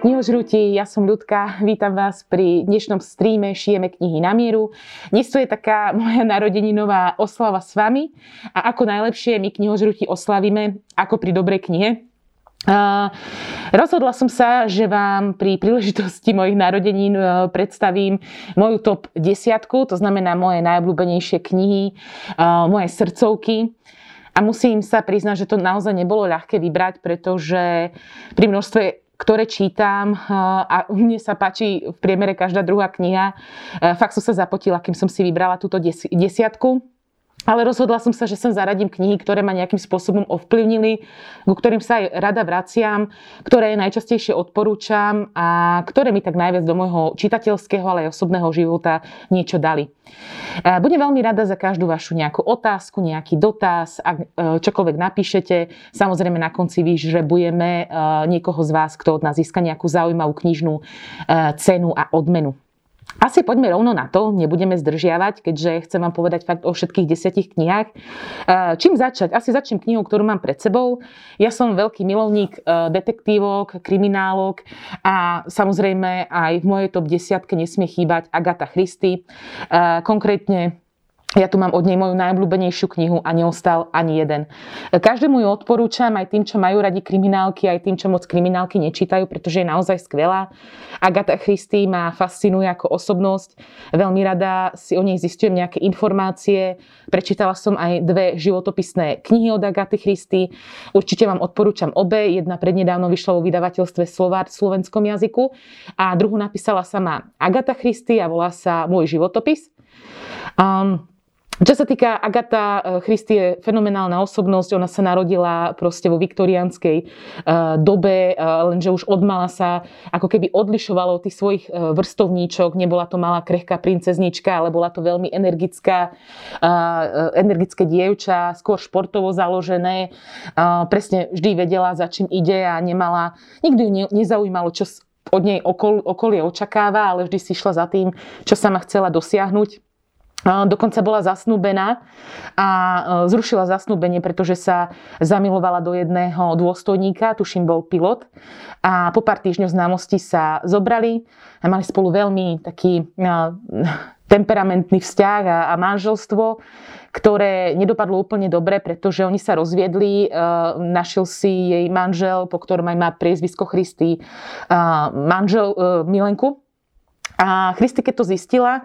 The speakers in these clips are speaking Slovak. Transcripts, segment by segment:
Ahojte ja som Ľudka, vítam vás pri dnešnom streame Šijeme knihy na mieru. Dnes to je taká moja narodeninová oslava s vami a ako najlepšie my knihožrúti oslavíme ako pri dobrej knihe. Rozhodla som sa, že vám pri príležitosti mojich narodenín uh, predstavím moju top desiatku, to znamená moje najobľúbenejšie knihy, uh, moje srdcovky. A musím sa priznať, že to naozaj nebolo ľahké vybrať, pretože pri množstve ktoré čítam a mne sa páči v priemere každá druhá kniha. Fakt som sa zapotila, kým som si vybrala túto desiatku. Ale rozhodla som sa, že sem zaradím knihy, ktoré ma nejakým spôsobom ovplyvnili, ku ktorým sa aj rada vraciam, ktoré najčastejšie odporúčam a ktoré mi tak najviac do môjho čitateľského, ale aj osobného života niečo dali. Budem veľmi rada za každú vašu nejakú otázku, nejaký dotaz, ak e, čokoľvek napíšete. Samozrejme na konci vyžrebujeme e, niekoho z vás, kto od nás získa nejakú zaujímavú knižnú e, cenu a odmenu. Asi poďme rovno na to, nebudeme zdržiavať, keďže chcem vám povedať fakt o všetkých desiatich knihách. E, čím začať? Asi začnem knihou, ktorú mám pred sebou. Ja som veľký milovník e, detektívok, kriminálok a samozrejme aj v mojej top desiatke nesmie chýbať Agatha Christie. E, konkrétne ja tu mám od nej moju najobľúbenejšiu knihu a neostal ani jeden. Každému ju odporúčam, aj tým, čo majú radi kriminálky, aj tým, čo moc kriminálky nečítajú, pretože je naozaj skvelá. Agatha Christie ma fascinuje ako osobnosť. Veľmi rada si o nej zistujem nejaké informácie. Prečítala som aj dve životopisné knihy od Agaty Christie. Určite vám odporúčam obe. Jedna prednedávno vyšla vo vydavateľstve Slovár v slovenskom jazyku a druhú napísala sama Agatha Christie a volá sa Môj životopis. Um, čo sa týka Agata eh, Christy je fenomenálna osobnosť, ona sa narodila proste vo viktoriánskej eh, dobe, eh, lenže už odmala sa ako keby odlišovalo od tých svojich vrstovníčok, nebola to malá krehká princeznička, ale bola to veľmi energická, energické dievča, skôr športovo založené, presne vždy vedela, za čím ide a nemala, nikdy ju nezaujímalo, čo od nej okolie očakáva, ale vždy si šla za tým, čo sama chcela dosiahnuť. Dokonca bola zasnúbená a e, zrušila zasnúbenie, pretože sa zamilovala do jedného dôstojníka, tuším bol pilot. A po pár týždňov známosti sa zobrali a mali spolu veľmi taký e, temperamentný vzťah a, a manželstvo, ktoré nedopadlo úplne dobre, pretože oni sa rozviedli. E, našiel si jej manžel, po ktorom aj má priezvisko Christy, manžel Milenku, a Christy, keď to zistila,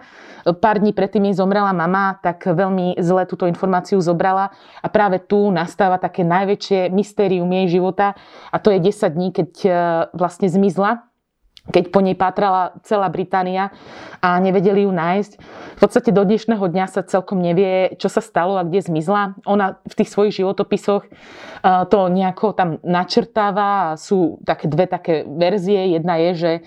pár dní predtým jej zomrela mama, tak veľmi zle túto informáciu zobrala. A práve tu nastáva také najväčšie mystérium jej života. A to je 10 dní, keď e, vlastne zmizla keď po nej pátrala celá Británia a nevedeli ju nájsť. V podstate do dnešného dňa sa celkom nevie, čo sa stalo a kde zmizla. Ona v tých svojich životopisoch e, to nejako tam načrtáva. Sú také dve také verzie. Jedna je, že e,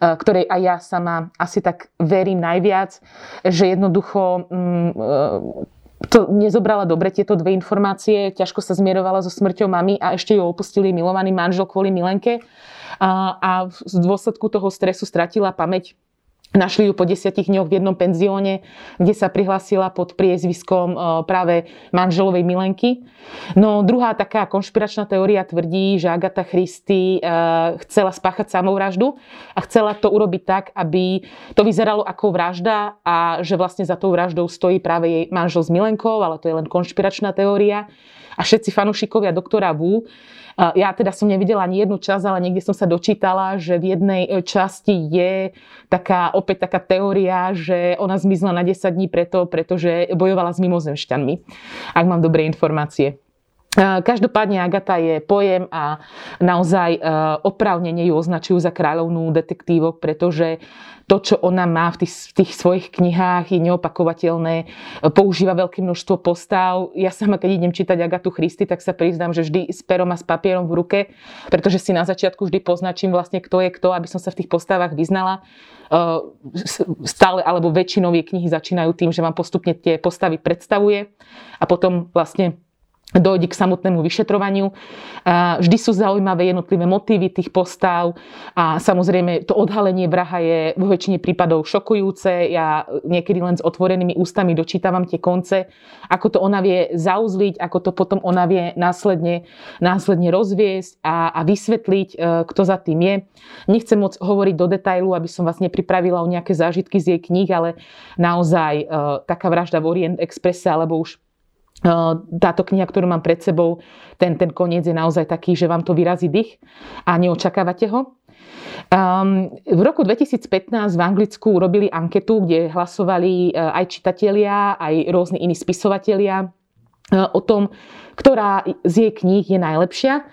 ktorej aj ja sama asi tak verím najviac, že jednoducho mm, e, to nezobrala dobre tieto dve informácie, ťažko sa zmierovala so smrťou mamy a ešte ju opustili milovaný manžel kvôli Milenke. A, a z dôsledku toho stresu stratila pamäť Našli ju po desiatich dňoch v jednom penzióne, kde sa prihlásila pod priezviskom e, práve manželovej Milenky. No druhá taká konšpiračná teória tvrdí, že Agatha Christie e, chcela spáchať samovraždu a chcela to urobiť tak, aby to vyzeralo ako vražda a že vlastne za tou vraždou stojí práve jej manžel s Milenkou, ale to je len konšpiračná teória. A všetci fanúšikovia doktora Wu ja teda som nevidela ani jednu časť, ale niekde som sa dočítala, že v jednej e, časti je taká, opäť taká teória, že ona zmizla na 10 dní preto, pretože bojovala s mimozemšťanmi. Ak mám dobré informácie. Každopádne Agata je pojem a naozaj e, oprávnene ju označujú za kráľovnú detektívok, pretože to, čo ona má v tých, v tých svojich knihách, je neopakovateľné. Používa veľké množstvo postav. Ja sama, keď idem čítať Agatu Christy, tak sa priznám, že vždy s perom a s papierom v ruke, pretože si na začiatku vždy poznačím vlastne, kto je kto, aby som sa v tých postavách vyznala. E, stále alebo väčšinou knihy začínajú tým, že vám postupne tie postavy predstavuje a potom vlastne dojde k samotnému vyšetrovaniu. Vždy sú zaujímavé jednotlivé motívy tých postav a samozrejme to odhalenie vraha je vo väčšine prípadov šokujúce. Ja niekedy len s otvorenými ústami dočítavam tie konce, ako to ona vie zauzliť, ako to potom ona vie následne, následne rozviesť a, a vysvetliť, e, kto za tým je. Nechcem moc hovoriť do detailu, aby som vás nepripravila o nejaké zážitky z jej kníh, ale naozaj e, taká vražda v Orient Expresse alebo už táto kniha, ktorú mám pred sebou, ten, ten koniec je naozaj taký, že vám to vyrazí dých a neočakávate ho. Um, v roku 2015 v Anglicku urobili anketu, kde hlasovali aj čitatelia, aj rôzni iní spisovatelia o tom, ktorá z jej kníh je najlepšia.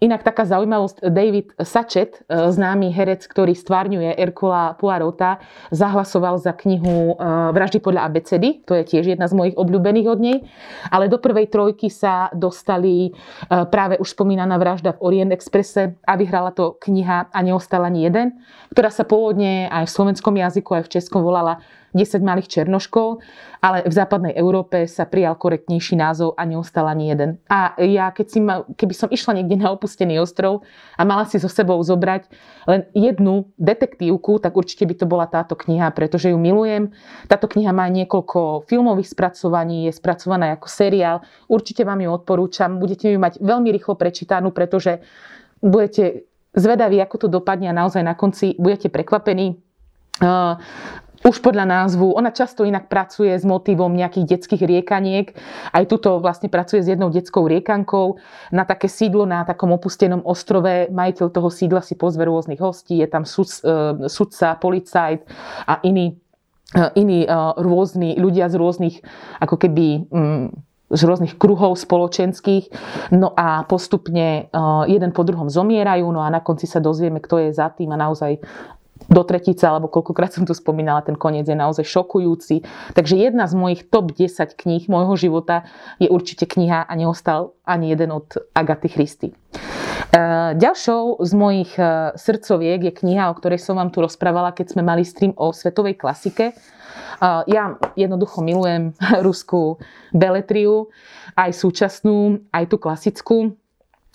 Inak taká zaujímavosť, David Sachet, e, známy herec, ktorý stvárňuje Erkula Poirota, zahlasoval za knihu e, Vraždy podľa abecedy, to je tiež jedna z mojich obľúbených od nej, ale do prvej trojky sa dostali e, práve už spomínaná vražda v Orient Expresse a vyhrala to kniha A neostal ani jeden, ktorá sa pôvodne aj v slovenskom jazyku, aj v českom volala 10 malých černoškov, ale v západnej Európe sa prijal korektnejší názov a neostal ani jeden. A ja, keď si ma, keby som išla niekde na opustený ostrov a mala si so sebou zobrať len jednu detektívku, tak určite by to bola táto kniha, pretože ju milujem. Táto kniha má niekoľko filmových spracovaní, je spracovaná ako seriál. Určite vám ju odporúčam. Budete ju mať veľmi rýchlo prečítanú, pretože budete zvedaví, ako to dopadne a naozaj na konci budete prekvapení. Už podľa názvu, ona často inak pracuje s motivom nejakých detských riekaniek. Aj tuto vlastne pracuje s jednou detskou riekankou na také sídlo na takom opustenom ostrove. Majiteľ toho sídla si pozve rôznych hostí, je tam sud, e, sudca, policajt a iní, e, iní e, rôzni ľudia z rôznych ako keby mm, z rôznych kruhov spoločenských. No a postupne jeden po druhom zomierajú, no a na konci sa dozvieme, kto je za tým a naozaj do tretice, alebo koľkokrát som tu spomínala, ten koniec je naozaj šokujúci. Takže jedna z mojich top 10 kníh môjho života je určite kniha a neostal ani jeden od Agaty Christy. E, ďalšou z mojich e, srdcoviek je kniha, o ktorej som vám tu rozprávala, keď sme mali stream o svetovej klasike. E, ja jednoducho milujem ruskú beletriu, aj súčasnú, aj tú klasickú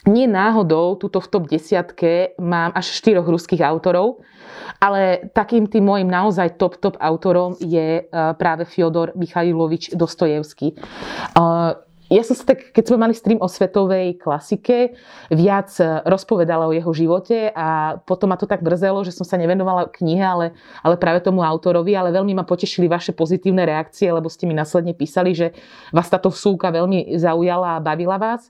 nie náhodou, tuto v top desiatke mám až štyroch ruských autorov, ale takým tým môjim naozaj top, top autorom je e, práve Fyodor Michailovič Dostojevský. Ja som sa tak, keď sme mali stream o svetovej klasike, viac e, rozpovedala o jeho živote a potom ma to tak brzelo, že som sa nevenovala knihe, ale, ale práve tomu autorovi, ale veľmi ma potešili vaše pozitívne reakcie, lebo ste mi následne písali, že vás táto súka veľmi zaujala a bavila vás.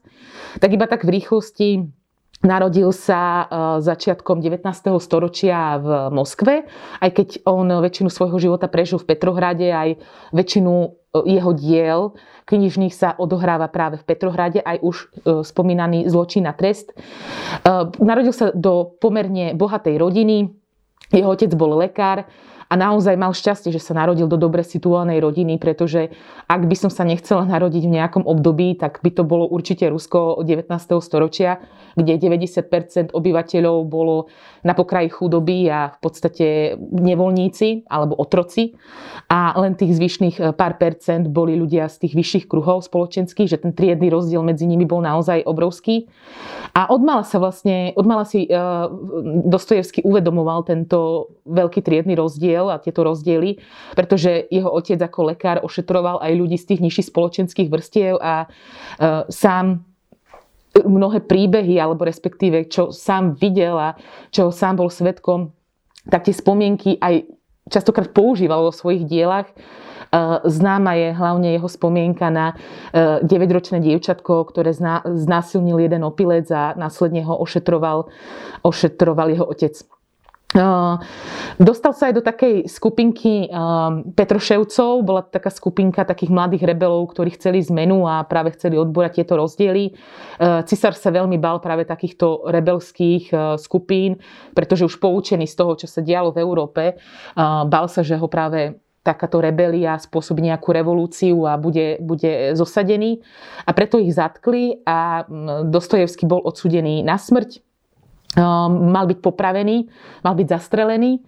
Tak iba tak v rýchlosti Narodil sa e, začiatkom 19. storočia v Moskve, aj keď on väčšinu svojho života prežil v Petrohrade, aj väčšinu e, jeho diel knižných sa odohráva práve v Petrohrade, aj už e, spomínaný zločin a trest. Narodil sa do pomerne bohatej rodiny, jeho otec bol lekár, a naozaj mal šťastie, že sa narodil do dobre situovanej rodiny, pretože ak by som sa nechcela narodiť v nejakom období, tak by to bolo určite Rusko 19. storočia, kde 90% obyvateľov bolo na pokraji chudoby a v podstate nevoľníci alebo otroci a len tých zvyšných eh, pár percent boli ľudia z tých vyšších kruhov spoločenských, že ten triedny rozdiel medzi nimi bol naozaj obrovský. A odmala sa vlastne, odmala si uh, Dostojevský uvedomoval tento veľký triedny rozdiel rozdiel a tieto rozdiely, pretože jeho otec ako lekár ošetroval aj ľudí z tých nižších spoločenských vrstiev a e, sám mnohé príbehy, alebo respektíve čo sám videl a čo sám bol svetkom, tak tie spomienky aj častokrát používal vo svojich dielach. E, známa je hlavne jeho spomienka na 9-ročné e, dievčatko, ktoré znásilnil jeden opilec a následne ho ošetroval, ošetroval jeho otec. Dostal sa aj do takej skupinky Petroševcov, bola taká skupinka takých mladých rebelov, ktorí chceli zmenu a práve chceli odborať tieto rozdiely. Cisár sa veľmi bal práve takýchto rebelských skupín, pretože už poučený z toho, čo sa dialo v Európe, bal sa, že ho práve takáto rebelia spôsobí nejakú revolúciu a bude, bude zosadený. A preto ich zatkli a Dostojevský bol odsudený na smrť mal byť popravený, mal byť zastrelený.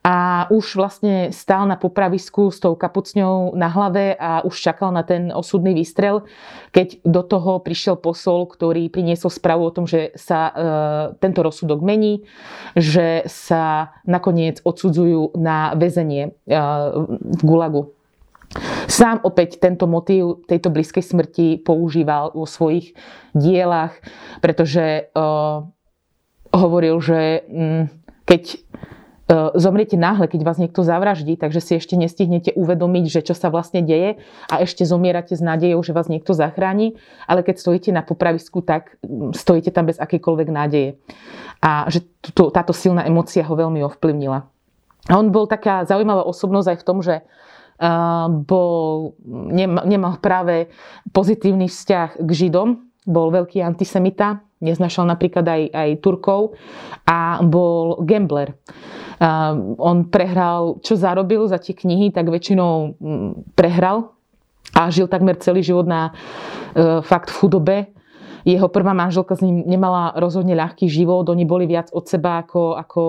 a už vlastne stál na popravisku s tou kapucňou na hlave a už čakal na ten osudný výstrel, keď do toho prišiel posol, ktorý priniesol správu o tom, že sa e, tento rozsudok mení, že sa nakoniec odsudzujú na väzenie e, v Gulagu. Sám opäť tento motív tejto blízkej smrti používal vo svojich dielach, pretože uh, hovoril, že um, keď uh, zomriete náhle, keď vás niekto zavraždí, takže si ešte nestihnete uvedomiť, že čo sa vlastne deje a ešte zomierate s nádejou, že vás niekto zachráni, ale keď stojíte na popravisku, tak stojíte tam bez akejkoľvek nádeje. A že táto silná emocia ho veľmi ovplyvnila. A on bol taká zaujímavá osobnosť aj v tom, že bol, nemal práve pozitívny vzťah k Židom, bol veľký antisemita, neznašal napríklad aj, aj Turkov a bol gambler. On prehral, čo zarobil za tie knihy, tak väčšinou prehral a žil takmer celý život na e, fakt v chudobe jeho prvá manželka s ním nemala rozhodne ľahký život, oni boli viac od seba ako, ako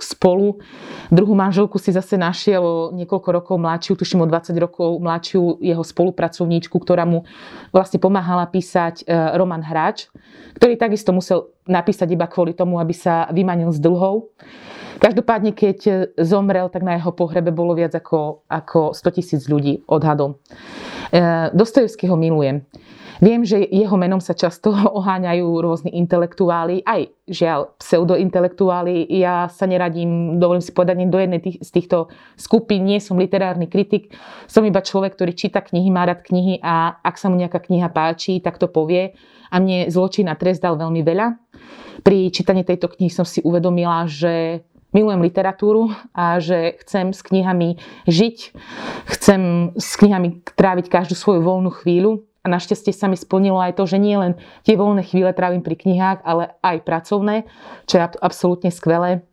spolu. Druhú manželku si zase našiel niekoľko rokov mladšiu, tuším o 20 rokov mladšiu jeho spolupracovníčku, ktorá mu vlastne pomáhala písať e, Roman Hráč, ktorý takisto musel napísať iba kvôli tomu, aby sa vymanil z dlhov. Každopádne, keď zomrel, tak na jeho pohrebe bolo viac ako, ako 100 tisíc ľudí odhadom. E, Dostojevský ho milujem. Viem, že jeho menom sa často oháňajú rôzni intelektuáli, aj žiaľ pseudointelektuáli. Ja sa neradím, dovolím si povedať, do jednej tých, z týchto skupín. Nie som literárny kritik, som iba človek, ktorý číta knihy, má rád knihy a ak sa mu nejaká kniha páči, tak to povie. A mne zločin a trest dal veľmi veľa. Pri čítaní tejto knihy som si uvedomila, že milujem literatúru a že chcem s knihami žiť, chcem s knihami tráviť každú svoju voľnú chvíľu a našťastie sa mi splnilo aj to, že nie len tie voľné chvíle trávim pri knihách, ale aj pracovné, čo je absolútne skvelé.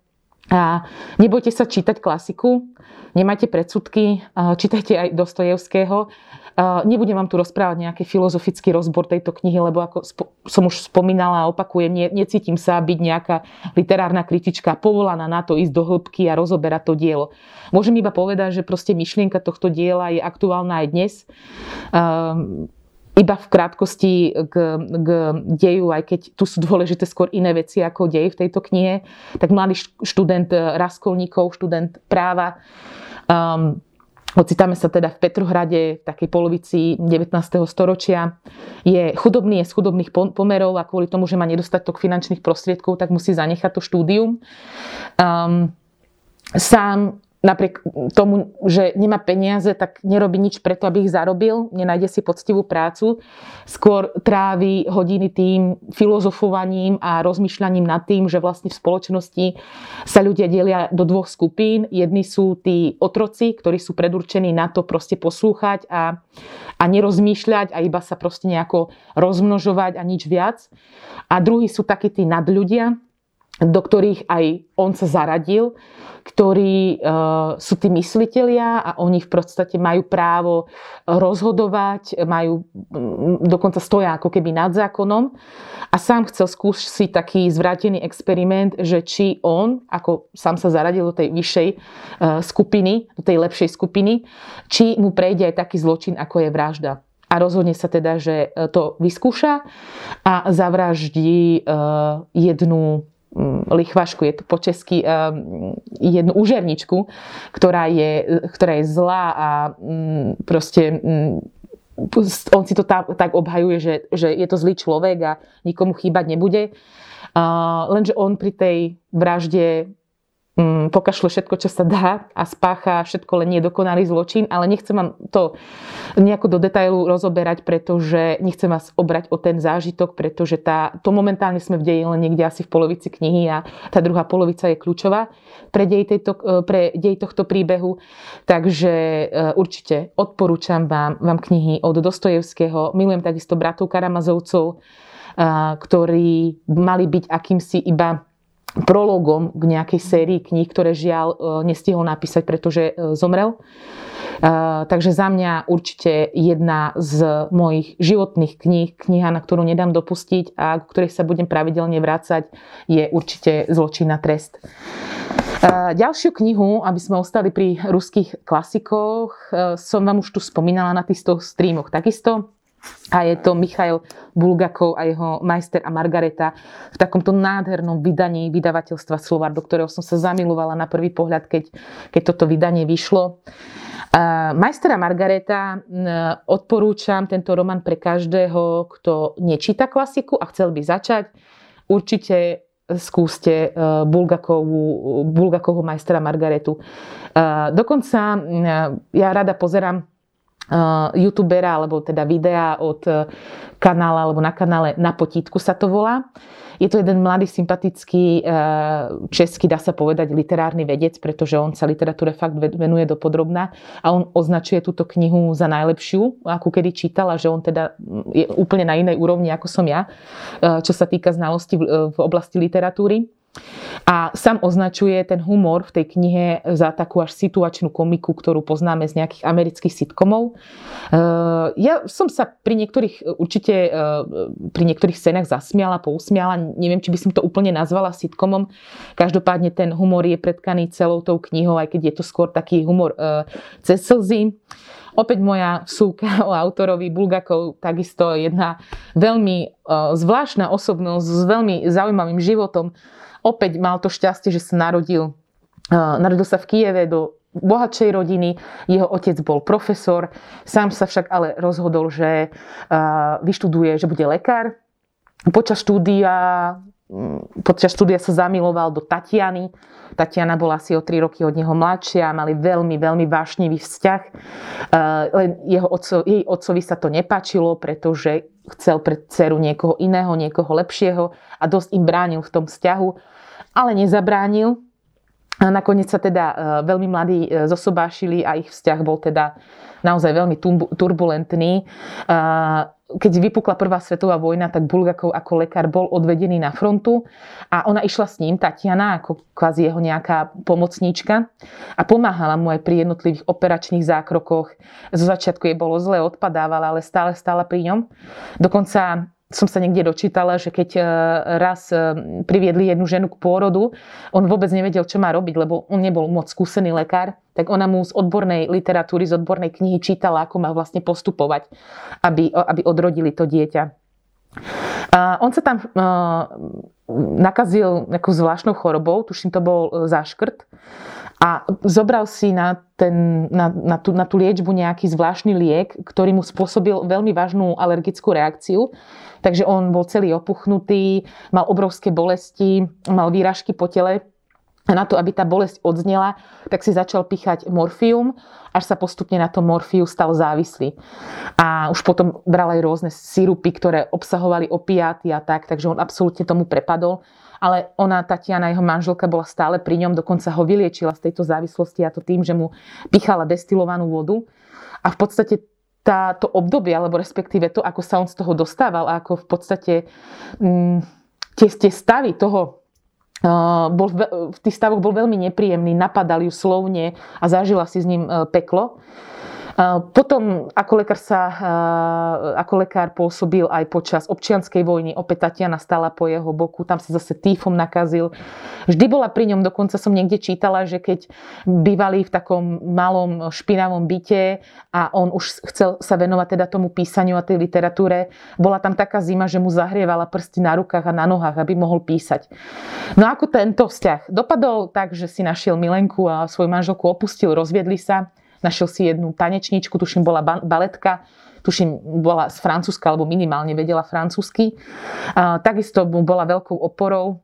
A nebojte sa čítať klasiku, nemajte predsudky, čítajte aj Dostojevského. Nebudem vám tu rozprávať nejaký filozofický rozbor tejto knihy, lebo ako som už spomínala a opakujem, ne, necítim sa byť nejaká literárna kritička povolaná na to ísť do hĺbky a rozoberať to dielo. Môžem iba povedať, že proste myšlienka tohto diela je aktuálna aj dnes iba v krátkosti k, k deju, aj keď tu sú dôležité skôr iné veci ako dej v tejto knihe, tak mladý študent eh, Raskolníkov, študent práva, um, Ocitáme sa teda v Petrohrade, v takej polovici 19. storočia. Je chudobný, je z chudobných pomerov a kvôli tomu, že má nedostatok finančných prostriedkov, tak musí zanechať to štúdium. Um, sám napriek tomu, že nemá peniaze, tak nerobí nič preto, aby ich zarobil, nenájde si poctivú prácu, skôr trávi hodiny tým filozofovaním a rozmýšľaním nad tým, že vlastne v spoločnosti sa ľudia delia do dvoch skupín. Jedni sú tí otroci, ktorí sú predurčení na to proste poslúchať a, a nerozmýšľať a iba sa proste nejako rozmnožovať a nič viac. A druhí sú takí tí nadľudia, do ktorých aj on sa zaradil, ktorí uh, sú tí mysliteľia a oni v podstate majú právo rozhodovať, majú mm, dokonca stoja ako keby nad zákonom. A sám chcel skúsiť taký zvrátený experiment, že či on, ako sám sa zaradil do tej vyššej uh, skupiny, do tej lepšej skupiny, či mu prejde aj taký zločin, ako je vražda. A rozhodne sa teda, že e, to vyskúša a zavraždí jednu Mm, lichvašku, je to po česky um, jednu užerničku, ktorá je, ktorá je zlá a um, proste um, on si to tak, tak obhajuje, že, že je to zlý človek a nikomu chýbať nebude. Lenže on pri tej vražde mm, pokašle všetko, čo sa dá a spácha všetko len nedokonalý zločin, ale nechcem vám to nejako do detailu rozoberať, pretože nechcem vás obrať o ten zážitok, pretože tá, to momentálne sme v deji len niekde asi v polovici knihy a tá druhá polovica je kľúčová pre dej, tejto, pre dej tohto príbehu. Takže e, určite odporúčam vám, vám knihy od Dostojevského. Milujem takisto bratov Karamazovcov, e, ktorí mali byť akýmsi iba prologom k nejakej sérii kníh, ktoré žiaľ e, nestihol napísať, pretože e, zomrel. E, takže za mňa určite jedna z mojich životných kníh, kniha, na ktorú nedám dopustiť a k ktorej sa budem pravidelne vrácať, je určite Zločin na trest. Ďalšiu knihu, aby sme ostali pri ruských klasikoch, som vám už tu spomínala na týchto streamoch takisto. A je to Michail Bulgakov a jeho Majster a Margareta v takomto nádhernom vydaní vydavateľstva Slovar, do ktorého som sa zamilovala na prvý pohľad, keď, keď toto vydanie vyšlo. Majstera Margareta odporúčam tento román pre každého, kto nečíta klasiku a chcel by začať. Určite skúste e, Bulgakovú, Bulgakovú majstera Margaretu. Dokonca ja rada pozerám youtubera, alebo teda videa od e, kanála, alebo na kanále Na potítku sa to volá. Je to jeden mladý, sympatický, e, český, dá sa povedať, literárny vedec, pretože on sa literatúre fakt venuje do podrobná a on označuje túto knihu za najlepšiu, akú kedy čítala, že on teda je úplne na inej úrovni, ako som ja, čo sa týka znalosti v oblasti literatúry. A sám označuje ten humor v tej knihe za takú až situačnú komiku, ktorú poznáme z nejakých amerických sitcomov. Eh, ja som sa pri niektorých, určite eh, pri niektorých scénach zasmiala, pousmiala. Neviem, či by som to úplne nazvala sitcomom. Každopádne ten humor je predkaný celou tou knihou, aj keď je to skôr taký humor eh, cez slzy. Opäť moja súka o autorovi Bulgakov, takisto jedna veľmi zvláštna osobnosť s veľmi zaujímavým životom opäť mal to šťastie, že sa narodil, narodil sa v Kieve do bohatšej rodiny, jeho otec bol profesor, sám sa však ale rozhodol, že vyštuduje, že bude lekár. Počas štúdia, počas štúdia sa zamiloval do Tatiany. Tatiana bola asi o 3 roky od neho mladšia, mali veľmi, veľmi vášnivý vzťah. Len jeho otco, jej otcovi sa to nepáčilo, pretože chcel pre dceru niekoho iného, niekoho lepšieho a dosť im bránil v tom vzťahu ale nezabránil. A nakoniec sa teda e, veľmi mladí e, zosobášili a ich vzťah bol teda naozaj veľmi turbulentný. E, keď vypukla prvá svetová vojna, tak Bulgakov ako lekár bol odvedený na frontu a ona išla s ním, Tatiana, ako kvázi jeho nejaká pomocníčka a pomáhala mu aj pri jednotlivých operačných zákrokoch. Zo začiatku jej bolo zle, odpadávala, ale stále stála pri ňom. Dokonca som sa niekde dočítala, že keď e, raz e, priviedli jednu ženu k pôrodu, on vôbec nevedel, čo má robiť, lebo on nebol moc skúsený lekár, tak ona mu z odbornej literatúry, z odbornej knihy čítala, ako má vlastne postupovať, aby, aby odrodili to dieťa. A on sa tam e, nakazil nejakou zvláštnou chorobou, tuším to bol záškrt, a zobral si na, ten, na, na, tú, na tú liečbu nejaký zvláštny liek, ktorý mu spôsobil veľmi vážnu alergickú reakciu. Takže on bol celý opuchnutý, mal obrovské bolesti, mal výražky po tele. A na to, aby tá bolesť odznela, tak si začal pichať morfium, až sa postupne na tom morfiu stal závislý. A už potom bral aj rôzne sírupy, ktoré obsahovali opiáty a tak, takže on absolútne tomu prepadol ale ona, Tatiana, jeho manželka, bola stále pri ňom, dokonca ho vyliečila z tejto závislosti a to tým, že mu pichala destilovanú vodu. A v podstate táto obdobie, alebo respektíve to, ako sa on z toho dostával a ako v podstate mm, tie, tie stavy toho Uh, bol, v tých stavoch bol veľmi nepríjemný, napadal ju slovne a zažila si s ním uh, peklo. Potom ako lekár, sa, ako lekár pôsobil aj počas občianskej vojny. Opäť Tatiana stala po jeho boku, tam sa zase týfom nakazil. Vždy bola pri ňom, dokonca som niekde čítala, že keď bývali v takom malom špinavom byte a on už chcel sa venovať teda tomu písaniu a tej literatúre, bola tam taká zima, že mu zahrievala prsty na rukách a na nohách, aby mohol písať. No ako tento vzťah? Dopadol tak, že si našiel milenku a svoju manželku opustil, rozviedli sa Našiel si jednu tanečničku, tuším, bola baletka, tuším, bola z Francúzska, alebo minimálne vedela francúzsky. takisto mu bola veľkou oporou,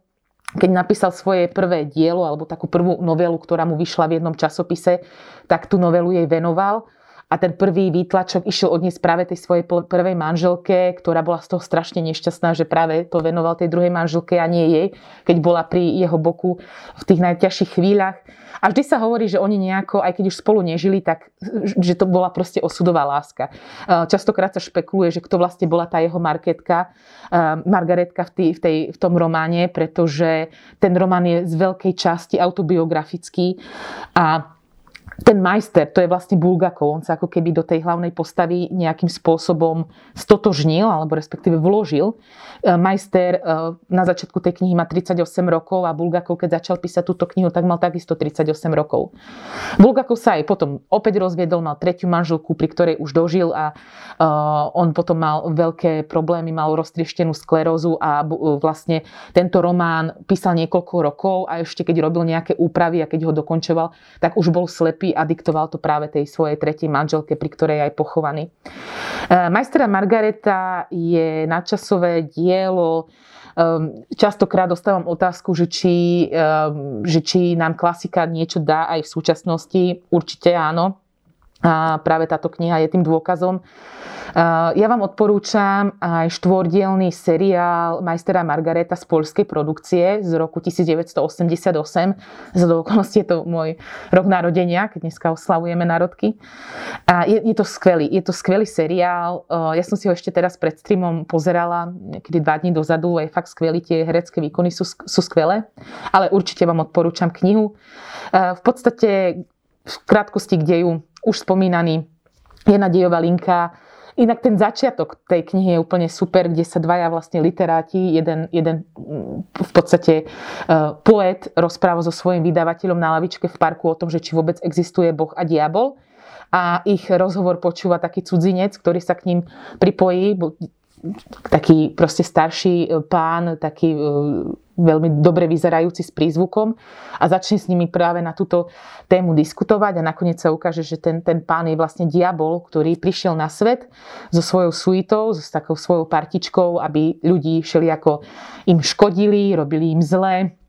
keď napísal svoje prvé dielo, alebo takú prvú novelu, ktorá mu vyšla v jednom časopise, tak tú novelu jej venoval a ten prvý výtlačok išiel odniesť práve tej svojej prvej manželke, ktorá bola z toho strašne nešťastná, že práve to venoval tej druhej manželke a nie jej, keď bola pri jeho boku v tých najťažších chvíľach. A vždy sa hovorí, že oni nejako, aj keď už spolu nežili, tak že to bola proste osudová láska. Častokrát sa špekuluje, že kto vlastne bola tá jeho marketka, Margaretka v, tý, v, tej, v tom románe, pretože ten román je z veľkej časti autobiografický a ten majster, to je vlastne Bulgakov, on sa ako keby do tej hlavnej postavy nejakým spôsobom stotožnil, alebo respektíve vložil. E, majster e, na začiatku tej knihy má 38 rokov a Bulgakov, keď začal písať túto knihu, tak mal takisto 38 rokov. Bulgakov sa aj potom opäť rozviedol, mal tretiu manželku, pri ktorej už dožil a e, on potom mal veľké problémy, mal roztrieštenú sklerózu a vlastne tento román písal niekoľko rokov a ešte keď robil nejaké úpravy a keď ho dokončoval, tak už bol slepý diktoval to práve tej svojej tretej manželke, pri ktorej aj pochovaný. E, Majstera Margareta je nadčasové dielo. E, častokrát dostávam otázku, že či, e, že či nám klasika niečo dá aj v súčasnosti. Určite áno. A práve táto kniha je tým dôkazom. Ja vám odporúčam aj štvordielný seriál Majstera Margareta z polskej produkcie z roku 1988. Z okolnosti je to môj rok narodenia, keď dneska oslavujeme národky. A je, je to skvelý, je to skvelý seriál. Ja som si ho ešte teraz pred streamom pozerala, niekedy dva dní dozadu, je fakt skvelý, tie herecké výkony sú, sú skvelé. Ale určite vám odporúčam knihu. V podstate v krátkosti k deju už spomínaný Jena Dejová linka. Inak ten začiatok tej knihy je úplne super, kde sa dvaja vlastne literáti, jeden, jeden mm, v podstate uh, poet rozpráva so svojím vydavateľom na lavičke v parku o tom, že či vôbec existuje Boh a diabol. A ich rozhovor počúva taký cudzinec, ktorý sa k ním pripojí, taký proste starší e, pán, taký e, veľmi dobre vyzerajúci s prízvukom a začne s nimi práve na túto tému diskutovať a nakoniec sa ukáže, že ten, ten pán je vlastne diabol, ktorý prišiel na svet so svojou suitou, so takou svojou partičkou, aby ľudí ako im škodili, robili im zlé,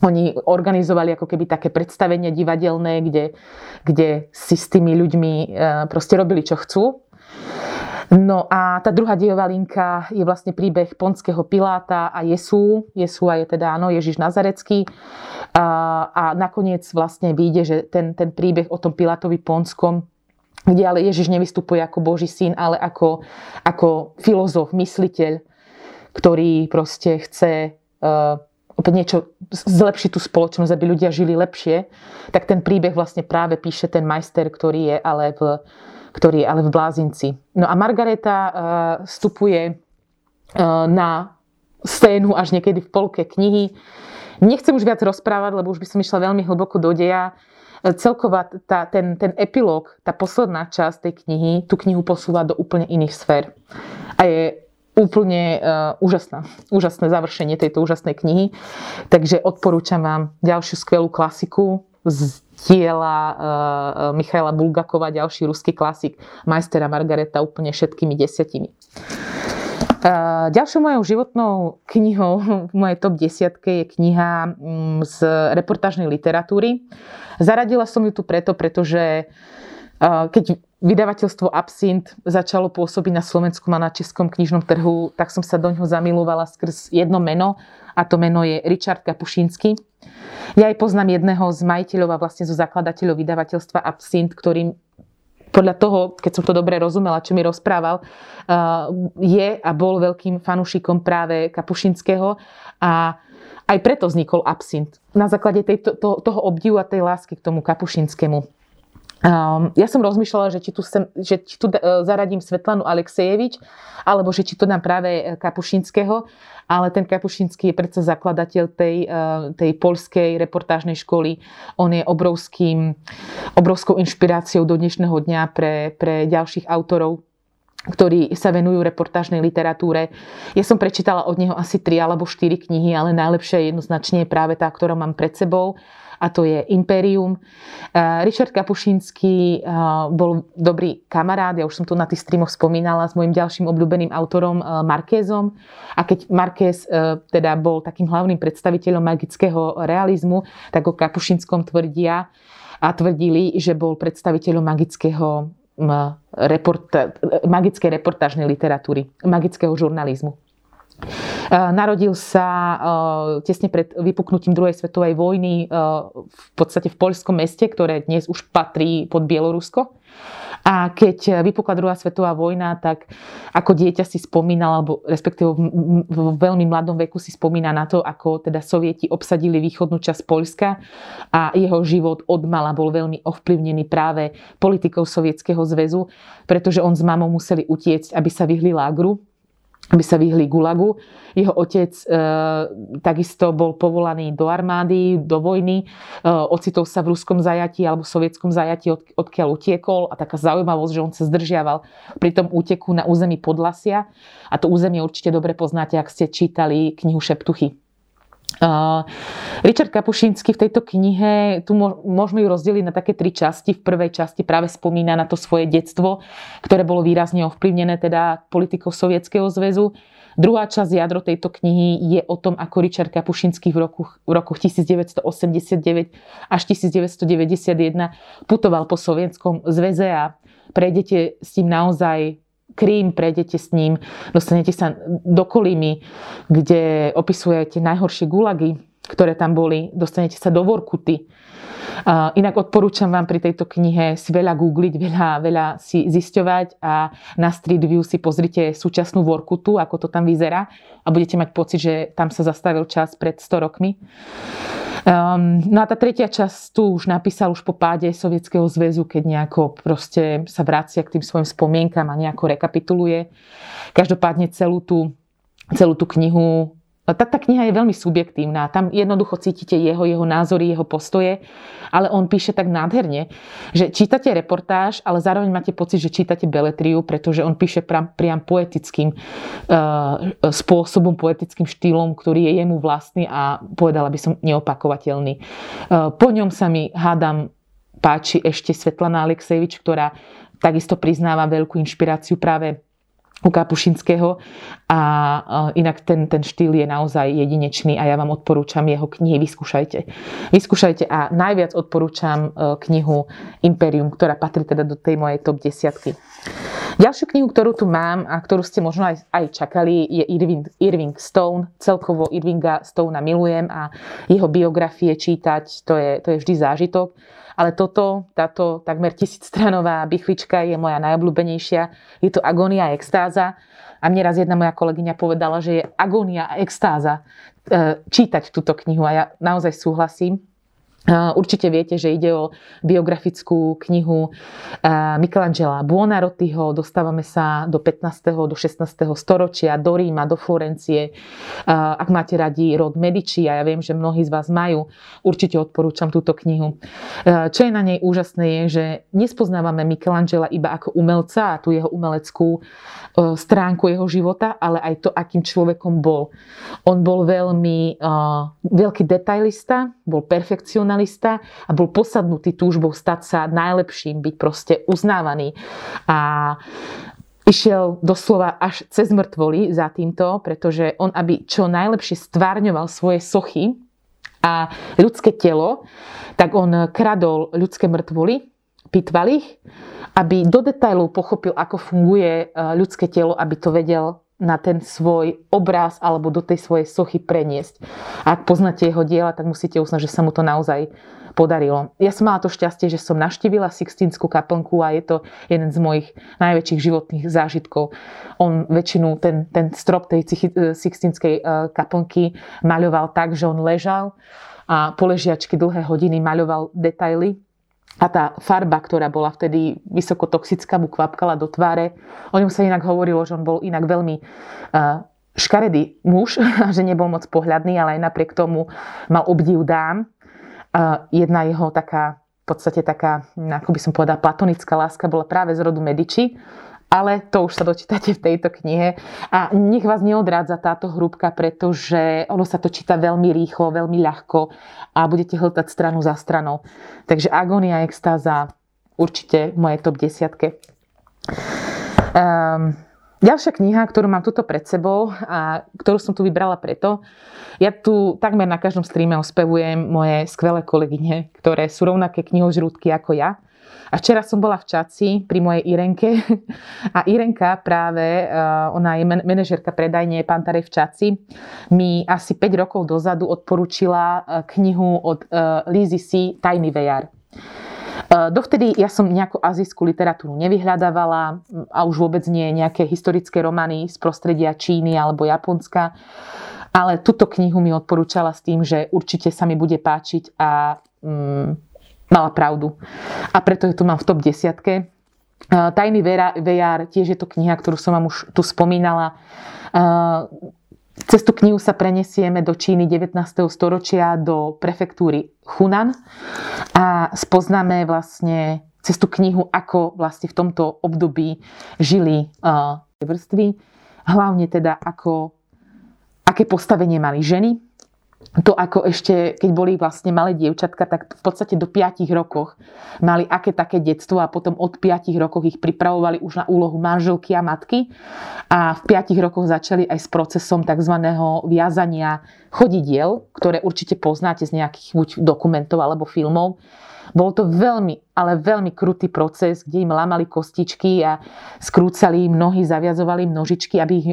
oni organizovali ako keby také predstavenia divadelné, kde, kde si s tými ľuďmi e, proste robili, čo chcú. No a tá druhá dejová linka je vlastne príbeh ponského Piláta a Jesú. Jesú je teda áno, Ježiš Nazarecký. A, a nakoniec vlastne vyjde, že ten, ten príbeh o tom Pilátovi Ponskom kde ale Ježiš nevystupuje ako Boží syn, ale ako, ako filozof, mysliteľ, ktorý proste chce uh, opäť niečo zlepšiť tú spoločnosť, aby ľudia žili lepšie, tak ten príbeh vlastne práve píše ten majster, ktorý je ale v, ktorý je ale v blázinci. No a Margareta uh, vstupuje uh, na scénu až niekedy v polke knihy. Nechcem už viac rozprávať, lebo už by som išla veľmi hlboko do deja. E, celková tá, ten, ten epilóg, tá posledná časť tej knihy, tú knihu posúva do úplne iných sfér. A je úplne uh, úžasná. Úžasné završenie tejto úžasnej knihy. Takže odporúčam vám ďalšiu skvelú klasiku diela uh, Michaela Bulgakova, ďalší ruský klasik, majstera Margareta úplne všetkými desiatimi. Uh, ďalšou mojou životnou knihou v mojej top desiatke je kniha um, z reportážnej literatúry. Zaradila som ju tu preto, pretože uh, keď vydavateľstvo Absint začalo pôsobiť na slovenskom a na českom knižnom trhu, tak som sa do ňoho zamilovala skrz jedno meno a to meno je Richard Kapušínsky. Ja aj poznám jedného z majiteľov a vlastne zo zakladateľov vydavateľstva Absint, ktorým podľa toho, keď som to dobre rozumela, čo mi rozprával, je a bol veľkým fanúšikom práve Kapušinského a aj preto vznikol Absint. Na základe tejto, to, toho obdivu a tej lásky k tomu Kapušinskému. Um, ja som rozmýšľala, že či tu, sem, že či tu uh, zaradím Svetlanu Alexejevič, alebo že či to dám práve e, Kapušinského, ale ten Kapušinský je predsa zakladateľ tej, uh, tej polskej reportážnej školy. On je obrovským, obrovskou inšpiráciou do dnešného dňa pre, pre ďalších autorov ktorí sa venujú reportážnej literatúre. Ja som prečítala od neho asi tri alebo štyri knihy, ale najlepšia jednoznačne je práve tá, ktorú mám pred sebou a to je Imperium. Richard Kapušinský bol dobrý kamarát, ja už som tu na tých streamoch spomínala s mojim ďalším obľúbeným autorom Markézom. A keď Markéz teda bol takým hlavným predstaviteľom magického realizmu, tak o Kapušinskom tvrdia a tvrdili, že bol predstaviteľom magického reporta- magickej reportážnej literatúry, magického žurnalizmu. Narodil sa tesne pred vypuknutím druhej svetovej vojny v podstate v poľskom meste, ktoré dnes už patrí pod Bielorusko. A keď vypukla druhá svetová vojna, tak ako dieťa si spomínal, alebo respektíve v veľmi mladom veku si spomína na to, ako teda sovieti obsadili východnú časť Poľska a jeho život od mala bol veľmi ovplyvnený práve politikou Sovietskeho zväzu, pretože on s mamou museli utiecť, aby sa vyhli lágru aby sa vyhli Gulagu. Jeho otec e, takisto bol povolaný do armády, do vojny, e, ocitol sa v ruskom zajati alebo sovietskom zajati, od, odkiaľ utiekol a taká zaujímavosť, že on sa zdržiaval pri tom úteku na území Podlasia a to územie určite dobre poznáte, ak ste čítali knihu Šeptuchy. Richard Kapušínsky v tejto knihe, tu môžeme ju rozdeliť na také tri časti. V prvej časti práve spomína na to svoje detstvo, ktoré bolo výrazne ovplyvnené teda politikou Sovietskeho zväzu. Druhá časť jadro tejto knihy je o tom, ako Richard Kapušinský v roku, v roku 1989 až 1991 putoval po Sovietskom zväze a prejdete s tým naozaj Krím, prejdete s ním, dostanete sa do Kolímy, kde opisujete najhoršie gulagy, ktoré tam boli, dostanete sa do Vorkuty. Inak odporúčam vám pri tejto knihe si veľa googliť, veľa, veľa si zisťovať a na Street View si pozrite súčasnú Vorkutu, ako to tam vyzerá a budete mať pocit, že tam sa zastavil čas pred 100 rokmi. Um, no a tá tretia časť tu už napísal už po páde Sovietskeho zväzu, keď nejako proste sa vracia k tým svojim spomienkam a nejako rekapituluje. Každopádne celú tú, celú tú knihu tá, tá kniha je veľmi subjektívna. Tam jednoducho cítite jeho, jeho názory, jeho postoje, ale on píše tak nádherne, že čítate reportáž, ale zároveň máte pocit, že čítate beletriu, pretože on píše priam, priam poetickým uh, spôsobom, poetickým štýlom, ktorý je jemu vlastný a povedala by som neopakovateľný. Uh, po ňom sa mi hádam páči ešte Svetlana Alexejevič, ktorá takisto priznáva veľkú inšpiráciu práve u Kapušinského a inak ten, ten štýl je naozaj jedinečný a ja vám odporúčam jeho knihy, vyskúšajte. Vyskúšajte a najviac odporúčam e, knihu Imperium, ktorá patrí teda do tej mojej top desiatky. Ďalšiu knihu, ktorú tu mám a ktorú ste možno aj, aj čakali, je Irving, Irving Stone. Celkovo Irvinga Stonea milujem a jeho biografie čítať, to je, to je vždy zážitok. Ale toto, táto takmer tisícstranová bychlička je moja najobľúbenejšia. Je to agónia a extáza. A mne raz jedna moja kolegyňa povedala, že je agónia a extáza e, čítať túto knihu. A ja naozaj súhlasím. Určite viete, že ide o biografickú knihu Michelangela Buonarrotiho. Dostávame sa do 15. do 16. storočia, do Ríma, do Florencie. Ak máte radi rod Medici, a ja viem, že mnohí z vás majú, určite odporúčam túto knihu. Čo je na nej úžasné je, že nespoznávame Michelangela iba ako umelca a tú jeho umeleckú stránku jeho života, ale aj to, akým človekom bol. On bol veľmi veľký detailista, bol perfekcionista, žurnalista a bol posadnutý túžbou stať sa najlepším, byť proste uznávaný. A išiel doslova až cez mŕtvoly za týmto, pretože on, aby čo najlepšie stvárňoval svoje sochy a ľudské telo, tak on kradol ľudské mŕtvoly, pitval ich, aby do detailov pochopil, ako funguje e, ľudské telo, aby to vedel na ten svoj obraz alebo do tej svojej sochy preniesť. Ak poznáte jeho diela, tak musíte uznať, že sa mu to naozaj podarilo. Ja som mala to šťastie, že som naštívila Sixtínskú kaplnku a je to jeden z mojich najväčších životných zážitkov. On väčšinu, ten, ten strop tej Sixtínskej e, kaplnky maľoval tak, že on ležal a po ležiačky dlhé hodiny maľoval detaily a tá farba, ktorá bola vtedy vysokotoxická, mu kvapkala do tváre. O ňom sa inak hovorilo, že on bol inak veľmi uh, škaredý muž, že nebol moc pohľadný, ale aj napriek tomu mal obdiv dám. Uh, jedna jeho taká, v podstate taká, ako by som povedala, platonická láska bola práve z rodu Medici ale to už sa dočítate v tejto knihe. A nech vás neodrádza táto hrúbka, pretože ono sa to číta veľmi rýchlo, veľmi ľahko a budete hltať stranu za stranou. Takže Agonia extáza určite moje top desiatke. Um, Ďalšia kniha, ktorú mám tuto pred sebou a ktorú som tu vybrala preto, ja tu takmer na každom streame ospevujem moje skvelé kolegyne, ktoré sú rovnaké knihožrúdky ako ja. A včera som bola v Čaci pri mojej Irenke a Irenka práve, eh, ona je manažerka predajne Pantarej v Čaci, mi asi 5 rokov dozadu odporúčila eh, knihu od eh, Lizy C. Tajný vejar. Dovtedy ja som nejakú azijskú literatúru nevyhľadávala a už vôbec nie nejaké historické romány z prostredia Číny alebo Japonska. Ale túto knihu mi odporúčala s tým, že určite sa mi bude páčiť a mm, mala pravdu. A preto ju tu mám v top desiatke. Tajný VR tiež je to kniha, ktorú som vám už tu spomínala. Cez tú knihu sa prenesieme do Číny 19. storočia, do prefektúry Hunan a spoznáme vlastne cez tú knihu, ako vlastne v tomto období žili uh, vrstvy. Hlavne teda, ako, aké postavenie mali ženy, to ako ešte, keď boli vlastne malé dievčatka, tak v podstate do 5 rokoch mali aké také detstvo a potom od 5 rokov ich pripravovali už na úlohu manželky a matky a v 5 rokoch začali aj s procesom tzv. viazania chodidiel, ktoré určite poznáte z nejakých buď dokumentov alebo filmov. Bol to veľmi, ale veľmi krutý proces, kde im lámali kostičky a skrúcali im nohy, zaviazovali im nožičky, aby ich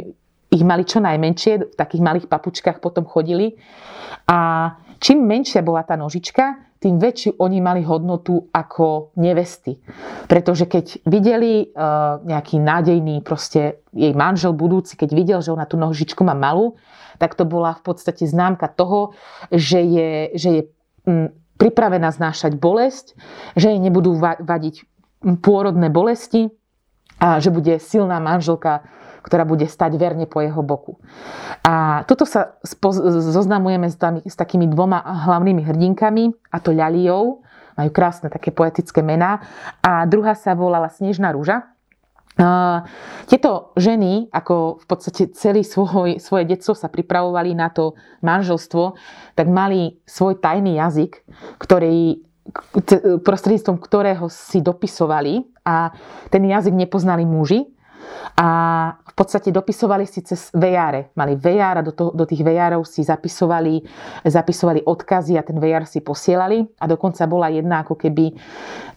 ich mali čo najmenšie, v takých malých papučkách potom chodili. A čím menšia bola tá nožička, tým väčšiu oni mali hodnotu ako nevesty. Pretože keď videli uh, nejaký nádejný proste jej manžel budúci, keď videl, že ona tú nožičku má malú, tak to bola v podstate známka toho, že je, že je m, pripravená znášať bolesť, že jej nebudú vadiť pôrodné bolesti a že bude silná manželka ktorá bude stať verne po jeho boku. A toto sa zoznamujeme s, s takými dvoma hlavnými hrdinkami, a to Ľaliou, majú krásne také poetické mená, a druhá sa volala Snežná rúža. Uh, tieto ženy, ako v podstate celý svoj, svoje detstvo sa pripravovali na to manželstvo, tak mali svoj tajný jazyk, ktorý prostredníctvom ktorého si dopisovali a ten jazyk nepoznali muži a podstate dopisovali si cez VR. Mali VR a do, to, do tých VR si zapisovali, zapisovali odkazy a ten VR si posielali a dokonca bola jedna ako keby,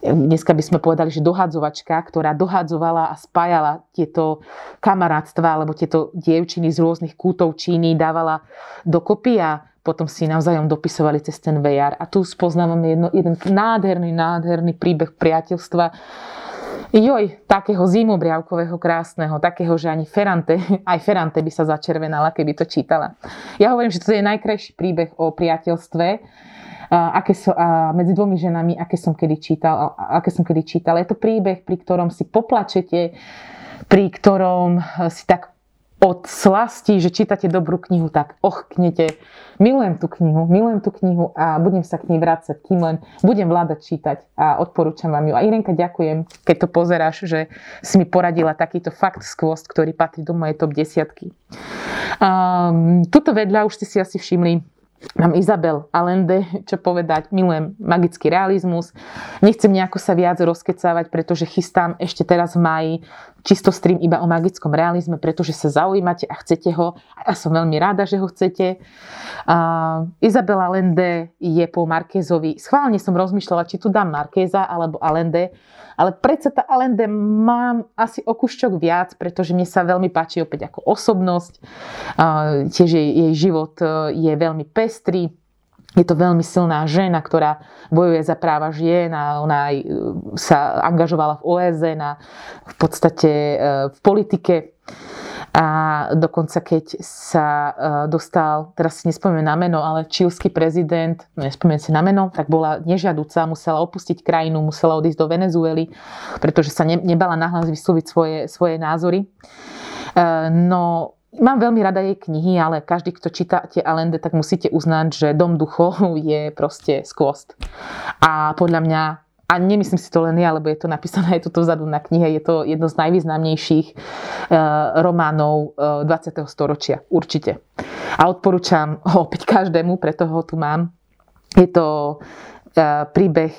dneska by sme povedali, že dohadzovačka, ktorá dohadzovala a spájala tieto kamarátstva alebo tieto dievčiny z rôznych kútov Číny, dávala dokopy a potom si navzájom dopisovali cez ten VR. A tu spoznávame jedno, jeden nádherný, nádherný príbeh priateľstva, joj, takého zimobriavkového krásneho, takého, že ani Ferrante, aj Ferrante by sa začervenala, keby to čítala. Ja hovorím, že to je najkrajší príbeh o priateľstve, aké so, a medzi dvomi ženami, aké som kedy čítal, aké som kedy čítal. Je to príbeh, pri ktorom si poplačete, pri ktorom si tak od slasti, že čítate dobrú knihu, tak ochknete. Milujem tú knihu, milujem tú knihu a budem sa k nej vrácať, kým len budem vládať čítať a odporúčam vám ju. A Irenka, ďakujem, keď to pozeráš, že si mi poradila takýto fakt skvost, ktorý patrí do mojej top desiatky. Um, tuto vedľa už ste si asi všimli, Mám Izabel Allende, čo povedať, milujem magický realizmus. Nechcem nejako sa viac rozkecávať, pretože chystám ešte teraz v maji čisto stream iba o magickom realizme, pretože sa zaujímate a chcete ho. A ja som veľmi rada, že ho chcete. Uh, Izabela Allende je po Markézovi. Schválne som rozmýšľala, či tu dám Markéza alebo Allende, ale predsa tá Allende mám asi o kušťok viac, pretože mne sa veľmi páči opäť ako osobnosť. Uh, tiež jej, jej život uh, je veľmi pestrý je to veľmi silná žena, ktorá bojuje za práva žien a ona e, sa angažovala v OSN a v podstate e, v politike. A dokonca keď sa e, dostal, teraz si nespomínam na meno, ale čílsky prezident, no nespomínam si na meno, tak bola nežiaduca, musela opustiť krajinu, musela odísť do Venezuely, pretože sa nebala nahlas vysloviť svoje, svoje názory. No Mám veľmi rada jej knihy, ale každý, kto číta tie Allende, tak musíte uznať, že Dom duchov je proste skvost. A podľa mňa, a nemyslím si to len ja, lebo je to napísané aj tuto vzadu na knihe, je to jedno z najvýznamnejších uh, románov e, 20. storočia. Určite. A odporúčam ho opäť každému, preto ho tu mám. Je to uh, príbeh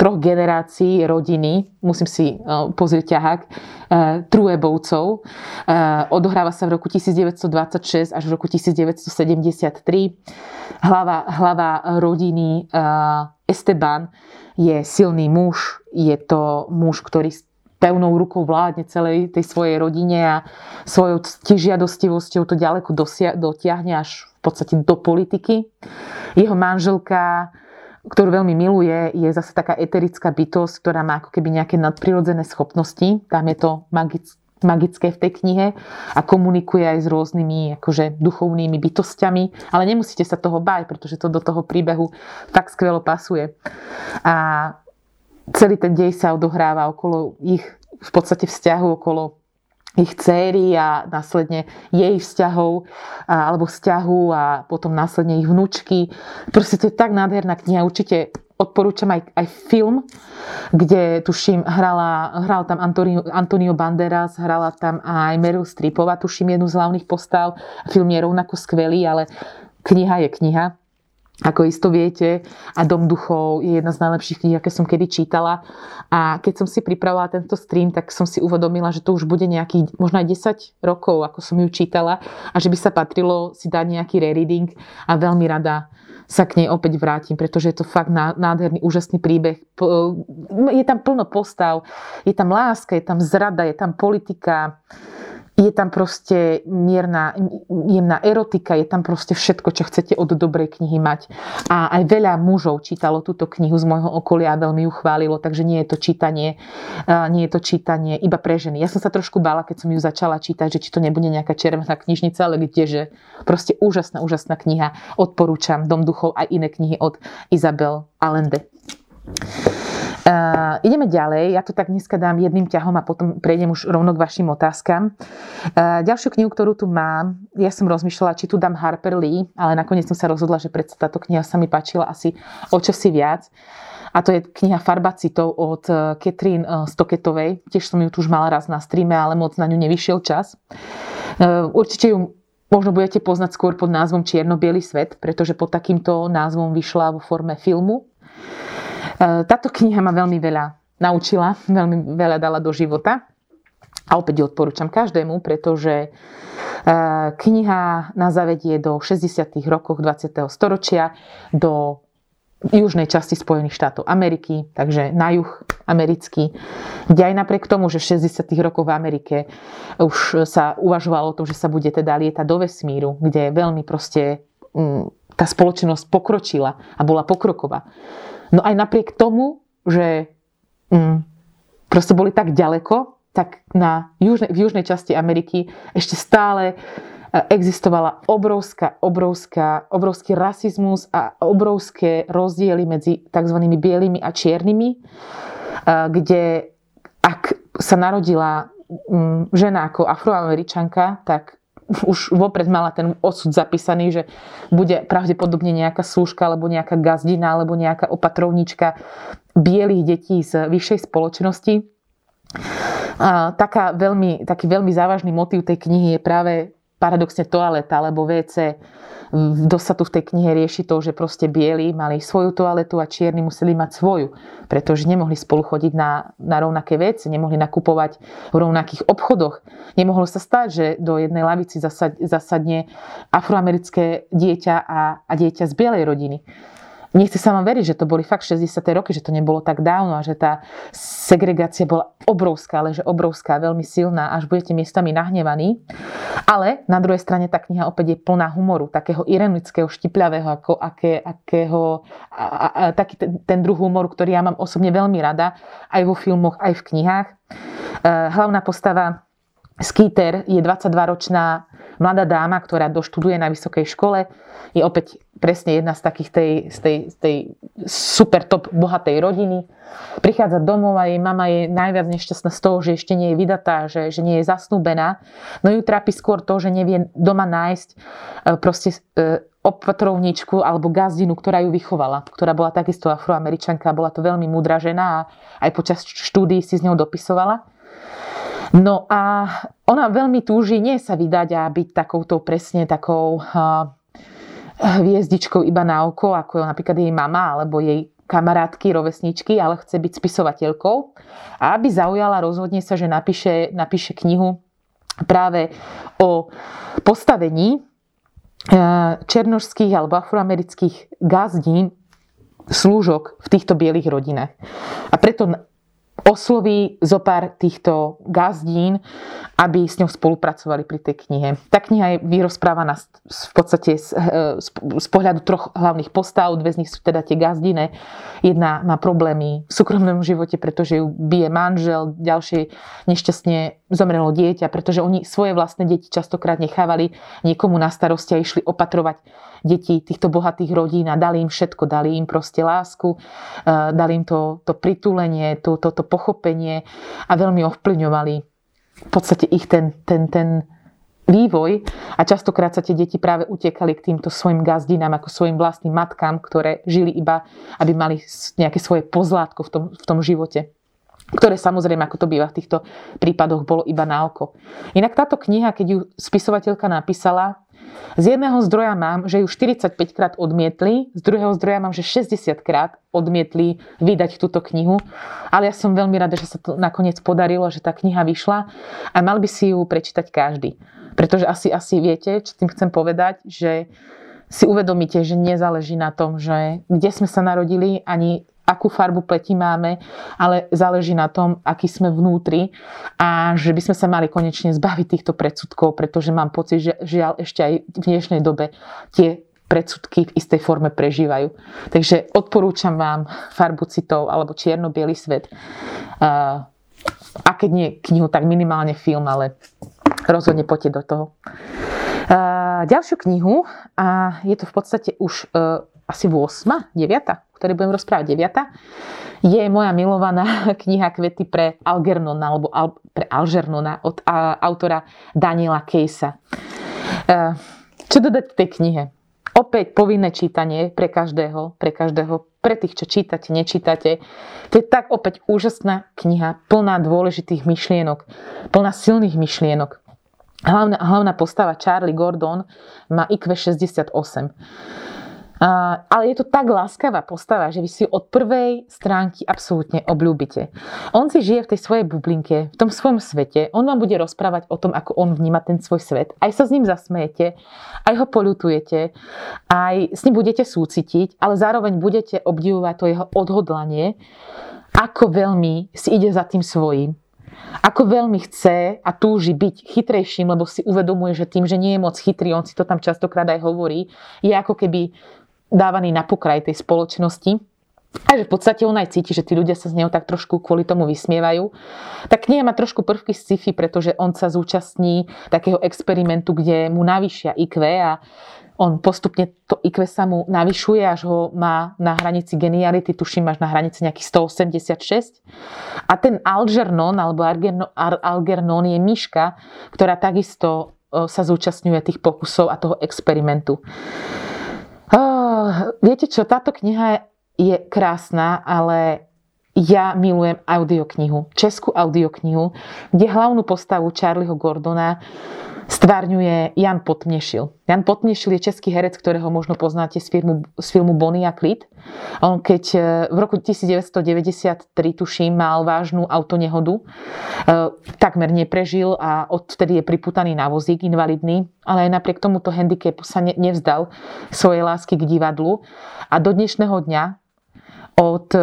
troch generácií rodiny, musím si uh, pozrieť ťahák, uh, Truebovcov. Uh, odohráva sa v roku 1926 až v roku 1973. Hlava, hlava rodiny Esteban je silný muž, je to muž, ktorý pevnou rukou vládne celej tej svojej rodine a svojou stižiadostivosťou to ďaleko dosia- dotiahne až v podstate do politiky. Jeho manželka ktorú veľmi miluje, je zase taká eterická bytosť, ktorá má ako keby nejaké nadprirodzené schopnosti. Tam je to magické v tej knihe a komunikuje aj s rôznymi akože, duchovnými bytostiami, ale nemusíte sa toho báť, pretože to do toho príbehu tak skvelo pasuje. A celý ten dej sa odohráva okolo ich v podstate vzťahu, okolo ich céry a následne jej vzťahov alebo vzťahu a potom následne ich vnúčky. Proste to je tak nádherná kniha. Určite odporúčam aj, aj film, kde tuším hrala, hral tam Antonio, Antonio Banderas, hrala tam aj Meryl Streepová, tuším jednu z hlavných postav. Film je rovnako skvelý, ale kniha je kniha ako isto viete. A Dom duchov je jedna z najlepších kníh, aké som kedy čítala. A keď som si pripravila tento stream, tak som si uvedomila, že to už bude nejakých možno aj 10 rokov, ako som ju čítala a že by sa patrilo si dať nejaký rereading a veľmi rada sa k nej opäť vrátim, pretože je to fakt nádherný, úžasný príbeh. Je tam plno postav, je tam láska, je tam zrada, je tam politika, je tam proste mierna, jemná erotika, je tam proste všetko, čo chcete od dobrej knihy mať. A aj veľa mužov čítalo túto knihu z môjho okolia a veľmi ju chválilo, takže nie je to čítanie, nie je to čítanie iba pre ženy. Ja som sa trošku bála, keď som ju začala čítať, že či to nebude nejaká červená knižnica, ale kdeže. Proste úžasná, úžasná kniha. Odporúčam Dom duchov aj iné knihy od Isabel Allende. Uh, ideme ďalej, ja to tak dneska dám jedným ťahom a potom prejdem už rovno k vašim otázkam. Uh, ďalšiu knihu, ktorú tu mám, ja som rozmýšľala, či tu dám Harper Lee, ale nakoniec som sa rozhodla, že predsa táto kniha sa mi páčila asi o čosi viac. A to je kniha Farbacitov od Catherine Stoketovej. Tiež som ju tu už mala raz na streame, ale moc na ňu nevyšiel čas. Určite ju možno budete poznať skôr pod názvom Čierno-biely svet, pretože pod takýmto názvom vyšla vo forme filmu táto kniha ma veľmi veľa naučila, veľmi veľa dala do života. A opäť ju odporúčam každému, pretože e, kniha na zavedie do 60. rokov 20. storočia do južnej časti Spojených štátov Ameriky, takže na juh americký, kde aj napriek tomu, že v 60. rokoch v Amerike už sa uvažovalo o tom, že sa bude teda lietať do vesmíru, kde veľmi proste tá spoločnosť pokročila a bola pokroková. No aj napriek tomu, že mm, proste boli tak ďaleko, tak na južnej, v južnej časti Ameriky ešte stále e, existovala obrovská, obrovská, obrovský rasizmus a obrovské rozdiely medzi tzv. bielými a čiernymi, e, kde ak sa narodila mm, žena ako afroameričanka, tak už vopred mala ten osud zapísaný, že bude pravdepodobne nejaká súška, alebo nejaká gazdina, alebo nejaká opatrovnička bielých detí z vyššej spoločnosti. A taká veľmi, taký veľmi závažný motív tej knihy je práve paradoxne toaleta alebo WC. Dosť sa tu v tej knihe rieši to, že proste bieli mali svoju toaletu a čierni museli mať svoju, pretože nemohli spolu chodiť na, na rovnaké veci, nemohli nakupovať v rovnakých obchodoch. Nemohlo sa stať, že do jednej lavici zasad, zasadne afroamerické dieťa a, a dieťa z bielej rodiny nechce sa vám veriť, že to boli fakt 60. roky, že to nebolo tak dávno a že tá segregácia bola obrovská, ale že obrovská, veľmi silná, až budete miestami nahnevaní. Ale na druhej strane tá kniha opäť je plná humoru, takého ironického, štipľavého, ako aké, akého, a, a, a, taký ten, ten druh humoru, ktorý ja mám osobne veľmi rada, aj vo filmoch, aj v knihách. E, hlavná postava Skeeter je 22-ročná mladá dáma, ktorá doštuduje na vysokej škole. Je opäť presne jedna z takých tej, z tej, z tej super top bohatej rodiny. Prichádza domov a jej mama je najviac nešťastná z toho, že ešte nie je vydatá, že, že nie je zasnúbená. No ju trápi skôr to, že nevie doma nájsť e, proste e, opatrovničku alebo gazdinu, ktorá ju vychovala, ktorá bola takisto afroameričanka, bola to veľmi múdra žena a aj počas štúdií si s ňou dopisovala. No a ona veľmi túži nie sa vydať a byť takouto presne takou hviezdičkou iba na oko, ako je napríklad jej mama alebo jej kamarátky, rovesničky, ale chce byť spisovateľkou. A aby zaujala, rozhodne sa, že napíše, napíše knihu práve o postavení e, černožských alebo afroamerických gazdín slúžok v týchto bielých rodinách. A preto osloví zo pár týchto gazdín, aby s ňou spolupracovali pri tej knihe. Tá kniha je vyrozprávaná v podstate z, z, z pohľadu troch hlavných postav, dve z nich sú teda tie gazdine. Jedna má problémy v súkromnom živote, pretože ju bije manžel, ďalšie nešťastne zomrelo dieťa, pretože oni svoje vlastné deti častokrát nechávali niekomu na starosti a išli opatrovať deti týchto bohatých rodín a dali im všetko, dali im proste lásku, eh, dali im to, to pritulenie, to, to, to pochopenie a veľmi ovplyvňovali v podstate ich ten, ten, ten vývoj. A častokrát sa tie deti práve utekali k týmto svojim gazdinám ako svojim vlastným matkám, ktoré žili iba, aby mali nejaké svoje pozlátko v tom, v tom živote ktoré samozrejme, ako to býva v týchto prípadoch, bolo iba na oko. Inak táto kniha, keď ju spisovateľka napísala, z jedného zdroja mám, že ju 45 krát odmietli, z druhého zdroja mám, že 60 krát odmietli vydať túto knihu. Ale ja som veľmi rada, že sa to nakoniec podarilo, že tá kniha vyšla a mal by si ju prečítať každý. Pretože asi, asi viete, čo tým chcem povedať, že si uvedomíte, že nezáleží na tom, že kde sme sa narodili, ani akú farbu pleti máme, ale záleží na tom, aký sme vnútri a že by sme sa mali konečne zbaviť týchto predsudkov, pretože mám pocit, že žiaľ ešte aj v dnešnej dobe tie predsudky v istej forme prežívajú. Takže odporúčam vám farbu citov alebo čierno svet. A keď nie knihu, tak minimálne film, ale rozhodne poďte do toho. Ďalšiu knihu, a je to v podstate už e, asi 8, 9, ktorej budem rozprávať 9, je moja milovaná kniha Kvety pre Algernona, alebo Al, pre Algernona od a, autora Daniela Kejsa. E, čo dodať v tej knihe? Opäť povinné čítanie pre každého, pre každého, pre tých, čo čítate, nečítate. To je tak opäť úžasná kniha, plná dôležitých myšlienok, plná silných myšlienok. Hlavná, hlavná postava Charlie Gordon má IQ 68 ale je to tak láskavá postava, že vy si od prvej stránky absolútne obľúbite. On si žije v tej svojej bublinke, v tom svojom svete. On vám bude rozprávať o tom, ako on vníma ten svoj svet. Aj sa s ním zasmejete, aj ho polutujete, aj s ním budete súcitiť, ale zároveň budete obdivovať to jeho odhodlanie, ako veľmi si ide za tým svojím. Ako veľmi chce a túži byť chytrejším, lebo si uvedomuje, že tým, že nie je moc chytrý, on si to tam častokrát aj hovorí, je ako keby dávaný na pokraj tej spoločnosti. A že v podstate on aj cíti, že tí ľudia sa z neho tak trošku kvôli tomu vysmievajú. Tak kniha má trošku prvky z sci-fi, pretože on sa zúčastní takého experimentu, kde mu navýšia IQ a on postupne to IQ sa mu navyšuje, až ho má na hranici geniality, tuším až na hranici nejakých 186. A ten Algernon, alebo Algernon je myška, ktorá takisto sa zúčastňuje tých pokusov a toho experimentu. Uh, viete čo, táto kniha je krásna, ale ja milujem audioknihu, českú audioknihu, kde hlavnú postavu Charlieho Gordona stvárňuje Jan Potnešil. Jan Potnešil je český herec, ktorého možno poznáte z filmu, z filmu Bonnie a Clyde. On keď e, v roku 1993, tuším, mal vážnu autonehodu, e, takmer neprežil a odtedy je priputaný na vozík invalidný, ale aj napriek tomuto handicapu sa nevzdal svojej lásky k divadlu a do dnešného dňa od e,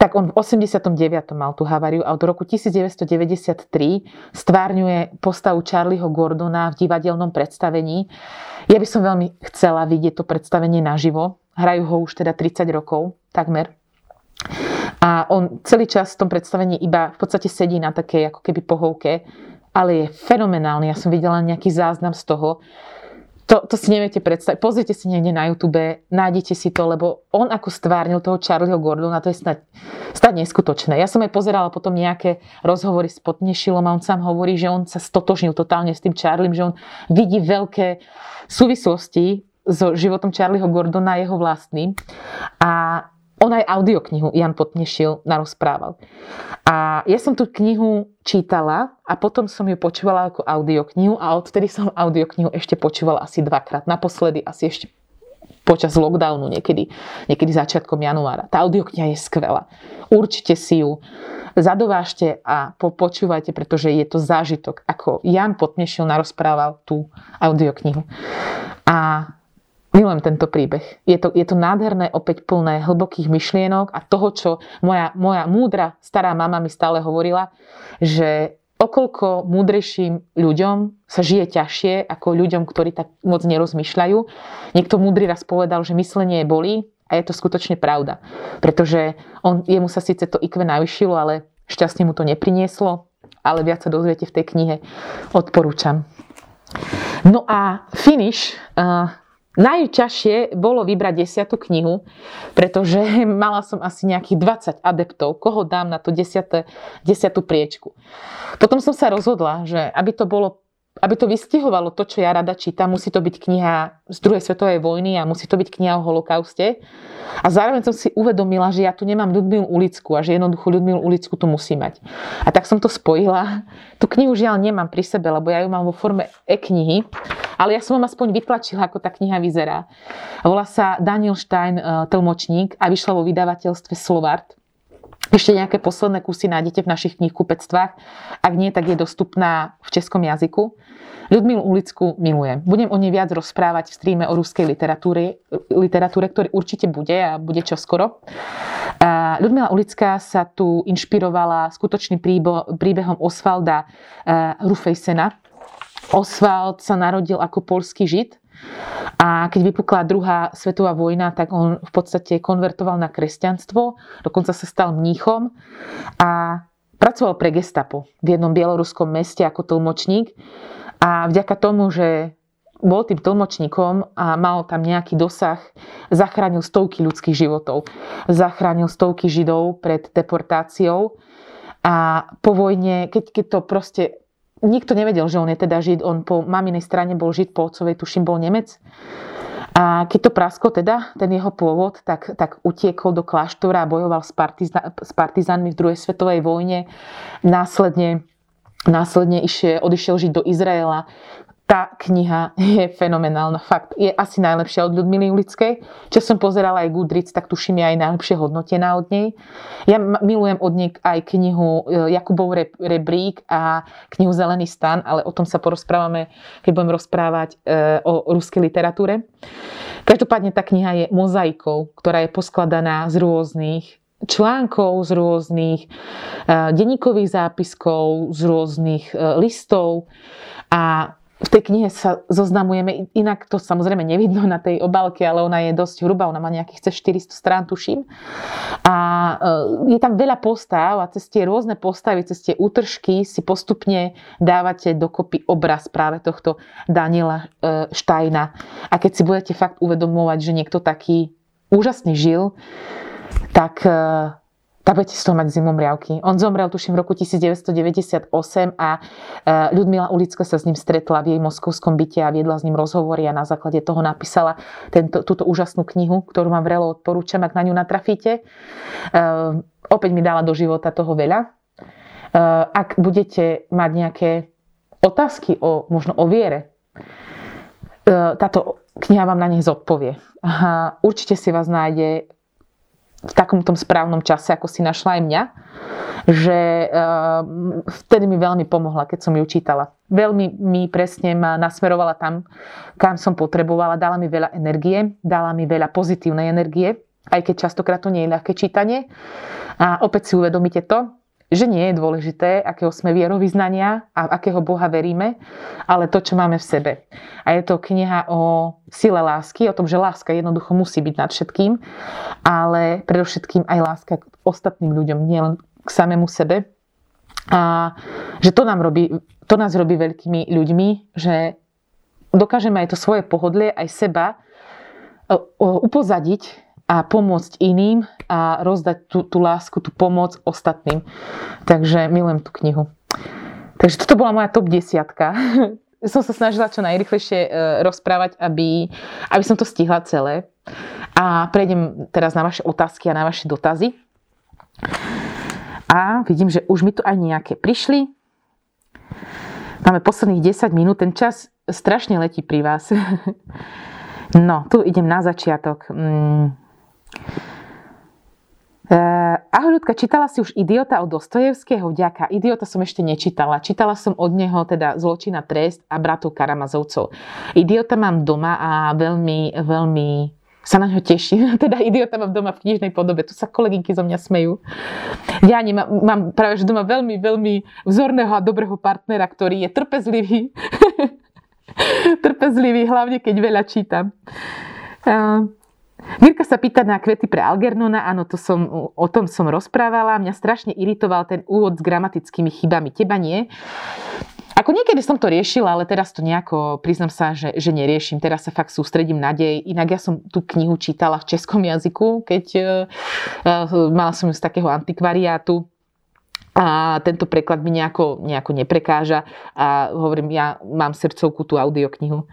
tak on v 89. mal tú haváriu a od roku 1993 stvárňuje postavu Charlieho Gordona v divadelnom predstavení. Ja by som veľmi chcela vidieť to predstavenie naživo. Hrajú ho už teda 30 rokov, takmer. A on celý čas v tom predstavení iba v podstate sedí na takej ako keby pohovke, ale je fenomenálny. Ja som videla nejaký záznam z toho, to, to si neviete predstaviť. Pozrite si niekde na YouTube, nájdete si to, lebo on ako stvárnil toho Charlieho Gordona, to je snad, snad neskutočné. Ja som aj pozerala potom nejaké rozhovory s Potnešilom a on sám hovorí, že on sa stotožnil totálne s tým Charliem, že on vidí veľké súvislosti so životom Charlieho Gordona jeho vlastným. A on aj audioknihu Jan Potnešil narozprával. A ja som tú knihu čítala a potom som ju počúvala ako audioknihu a odtedy som audioknihu ešte počúvala asi dvakrát. Naposledy asi ešte počas lockdownu, niekedy, niekedy začiatkom januára. Tá audiokniha je skvelá. Určite si ju zadovážte a počúvajte, pretože je to zážitok, ako Jan Potnešil narozprával tú audioknihu. A Milujem tento príbeh. Je to, je to nádherné, opäť plné hlbokých myšlienok a toho, čo moja, moja múdra stará mama mi stále hovorila, že okolko múdrejším ľuďom sa žije ťažšie ako ľuďom, ktorí tak moc nerozmýšľajú. Niekto múdry raz povedal, že myslenie bolí a je to skutočne pravda. Pretože on, jemu sa síce to IQ navýšilo, ale šťastne mu to neprinieslo, ale viac sa dozviete v tej knihe. Odporúčam. No a finish. Uh, Najťažšie bolo vybrať desiatú knihu, pretože mala som asi nejakých 20 adeptov, koho dám na tú desiatú priečku. Potom som sa rozhodla, že aby to bolo aby to vystihovalo to, čo ja rada čítam, musí to byť kniha z druhej svetovej vojny a musí to byť kniha o holokauste. A zároveň som si uvedomila, že ja tu nemám Ľudmilu Ulicku a že jednoducho Ľudmilu Ulicku tu musí mať. A tak som to spojila. Tú knihu žiaľ nemám pri sebe, lebo ja ju mám vo forme e-knihy, ale ja som vám aspoň vytlačila, ako tá kniha vyzerá. Volá sa Daniel Stein, e, tlmočník a vyšla vo vydavateľstve Slovart. Ešte nejaké posledné kusy nájdete v našich knihkupectvách. Ak nie, tak je dostupná v českom jazyku. Ľudmilu Ulicku milujem. Budem o nej viac rozprávať v streame o ruskej literatúre, literatúre ktorý určite bude a bude čoskoro. Ľudmila Ulická sa tu inšpirovala skutočným príbehom Osvalda Rufejsena. Osvald sa narodil ako polský žid a keď vypukla druhá svetová vojna, tak on v podstate konvertoval na kresťanstvo, dokonca sa stal mníchom a pracoval pre gestapo v jednom bieloruskom meste ako tlmočník. A vďaka tomu, že bol tým tlmočníkom a mal tam nejaký dosah, zachránil stovky ľudských životov. Zachránil stovky židov pred deportáciou. A po vojne, keď, keď to proste nikto nevedel, že on je teda Žid. On po maminej strane bol Žid, po otcovej tuším bol Nemec. A keď to prasko teda, ten jeho pôvod, tak, tak utiekol do kláštora a bojoval s, partiza, s partizánmi v druhej svetovej vojne. Následne, následne išiel, odišiel žiť do Izraela tá kniha je fenomenálna. Fakt, je asi najlepšia od Ľudmily Ulickej. Čo som pozerala aj Goodreads, tak tuším je aj najlepšie hodnotená od nej. Ja milujem od nej aj knihu e, Jakubov rebrík a knihu Zelený stan, ale o tom sa porozprávame, keď budem rozprávať e, o ruskej literatúre. Každopádne tá kniha je mozaikou, ktorá je poskladaná z rôznych článkov, z rôznych e, denníkových zápiskov, z rôznych listov a v tej knihe sa zoznamujeme, inak to samozrejme nevidno na tej obálke, ale ona je dosť hrubá, ona má nejakých cez 400 strán, tuším. A e, je tam veľa postav a cez tie rôzne postavy, cez tie útržky si postupne dávate dokopy obraz práve tohto Daniela e, Štajna. A keď si budete fakt uvedomovať, že niekto taký úžasný žil, tak budete z toho mať zimom riavky. On zomrel, tuším, v roku 1998 a e, Ľudmila Ulicka sa s ním stretla v jej moskovskom byte a viedla s ním rozhovory a na základe toho napísala tento, túto úžasnú knihu, ktorú vám vrelo odporúčam, ak na ňu natrafíte. E, opäť mi dala do života toho veľa. E, ak budete mať nejaké otázky o, možno o viere, táto kniha vám na nich zodpovie. Určite si vás nájde v takom tom správnom čase, ako si našla aj mňa, že uh, vtedy mi veľmi pomohla, keď som ju čítala. Veľmi mi presne ma nasmerovala tam, kam som potrebovala, dala mi veľa energie, dala mi veľa pozitívnej energie, aj keď častokrát to nie je ľahké čítanie. A opäť si uvedomíte to, že nie je dôležité, akého sme vierovýznania a akého Boha veríme, ale to, čo máme v sebe. A je to kniha o sile lásky, o tom, že láska jednoducho musí byť nad všetkým, ale predovšetkým aj láska k ostatným ľuďom, nielen k samému sebe. A že to, nám robí, to nás robí veľkými ľuďmi, že dokážeme aj to svoje pohodlie, aj seba upozadiť a pomôcť iným a rozdať tú, tú lásku, tú pomoc ostatným. Takže milujem tú knihu. Takže toto bola moja top desiatka. som sa snažila čo najrychlejšie e, rozprávať, aby, aby som to stihla celé. A prejdem teraz na vaše otázky a na vaše dotazy. A vidím, že už mi tu aj nejaké prišli. Máme posledných 10 minút, ten čas strašne letí pri vás. No, tu idem na začiatok. Uh, ahoj ľudka, čítala si už Idiota od Dostojevského? Vďaka. Idiota som ešte nečítala. Čítala som od neho teda Zločina trest a bratov Karamazovcov. Idiota mám doma a veľmi, veľmi sa na ňo teším. Teda idiota mám doma v knižnej podobe. Tu sa kolegynky zo mňa smejú. Ja nemám, mám práve že doma veľmi, veľmi vzorného a dobrého partnera, ktorý je trpezlivý. trpezlivý, hlavne keď veľa čítam. Uh, Mirka sa pýta na kvety pre Algernona, áno, to som, o tom som rozprávala. Mňa strašne iritoval ten úvod s gramatickými chybami. Teba nie? Ako niekedy som to riešila, ale teraz to nejako, priznam sa, že, že neriešim. Teraz sa fakt sústredím na dej. Inak ja som tú knihu čítala v českom jazyku, keď uh, uh, mala som ju z takého antikvariátu a tento preklad mi nejako, nejako neprekáža a hovorím, ja mám srdcovku tú audioknihu.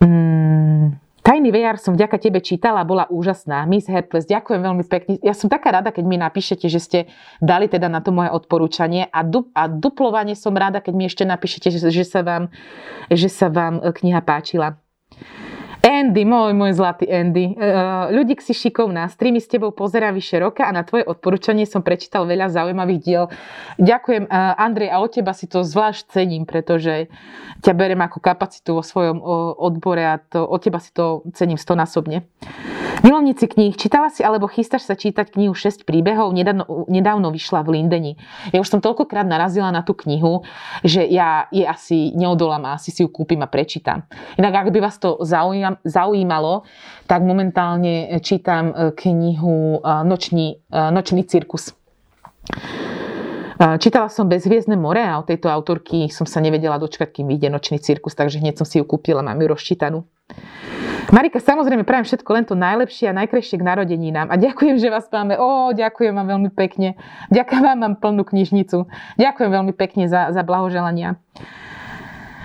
Mm. Tajný VR som vďaka tebe čítala, bola úžasná. Miss Hertles, ďakujem veľmi pekne. Ja som taká rada, keď mi napíšete, že ste dali teda na to moje odporúčanie a, du- a duplovanie som rada, keď mi ešte napíšete, že, že, sa, vám, že sa vám kniha páčila. Andy, môj, môj zlatý Andy. Uh, ľudík si šikovná, streamy s tebou pozerá vyše roka a na tvoje odporúčanie som prečítal veľa zaujímavých diel. Ďakujem, uh, Andrej, a od teba si to zvlášť cením, pretože ťa berem ako kapacitu vo svojom uh, odbore a to, od teba si to cením stonásobne. Milovníci kníh, čítala si alebo chystáš sa čítať knihu 6 príbehov? Nedávno, nedávno vyšla v Lindeni. Ja už som toľkokrát narazila na tú knihu, že ja je asi neodolám a asi si ju kúpim a prečítam. Inak ak by vás to zaujímalo, zaujímalo, tak momentálne čítam e, knihu e, Nočný, e, Nočný cirkus. Čítala som Bezviezdne more a od tejto autorky som sa nevedela dočkať, kým vyjde Nočný cirkus, takže hneď som si ju kúpila, mám ju rozčítanú. Marika, samozrejme, prajem všetko len to najlepšie a najkrajšie k narodeninám. A ďakujem, že vás máme. Ó, ďakujem vám veľmi pekne. Ďakujem vám, mám plnú knižnicu. Ďakujem veľmi pekne za, za blahoželania.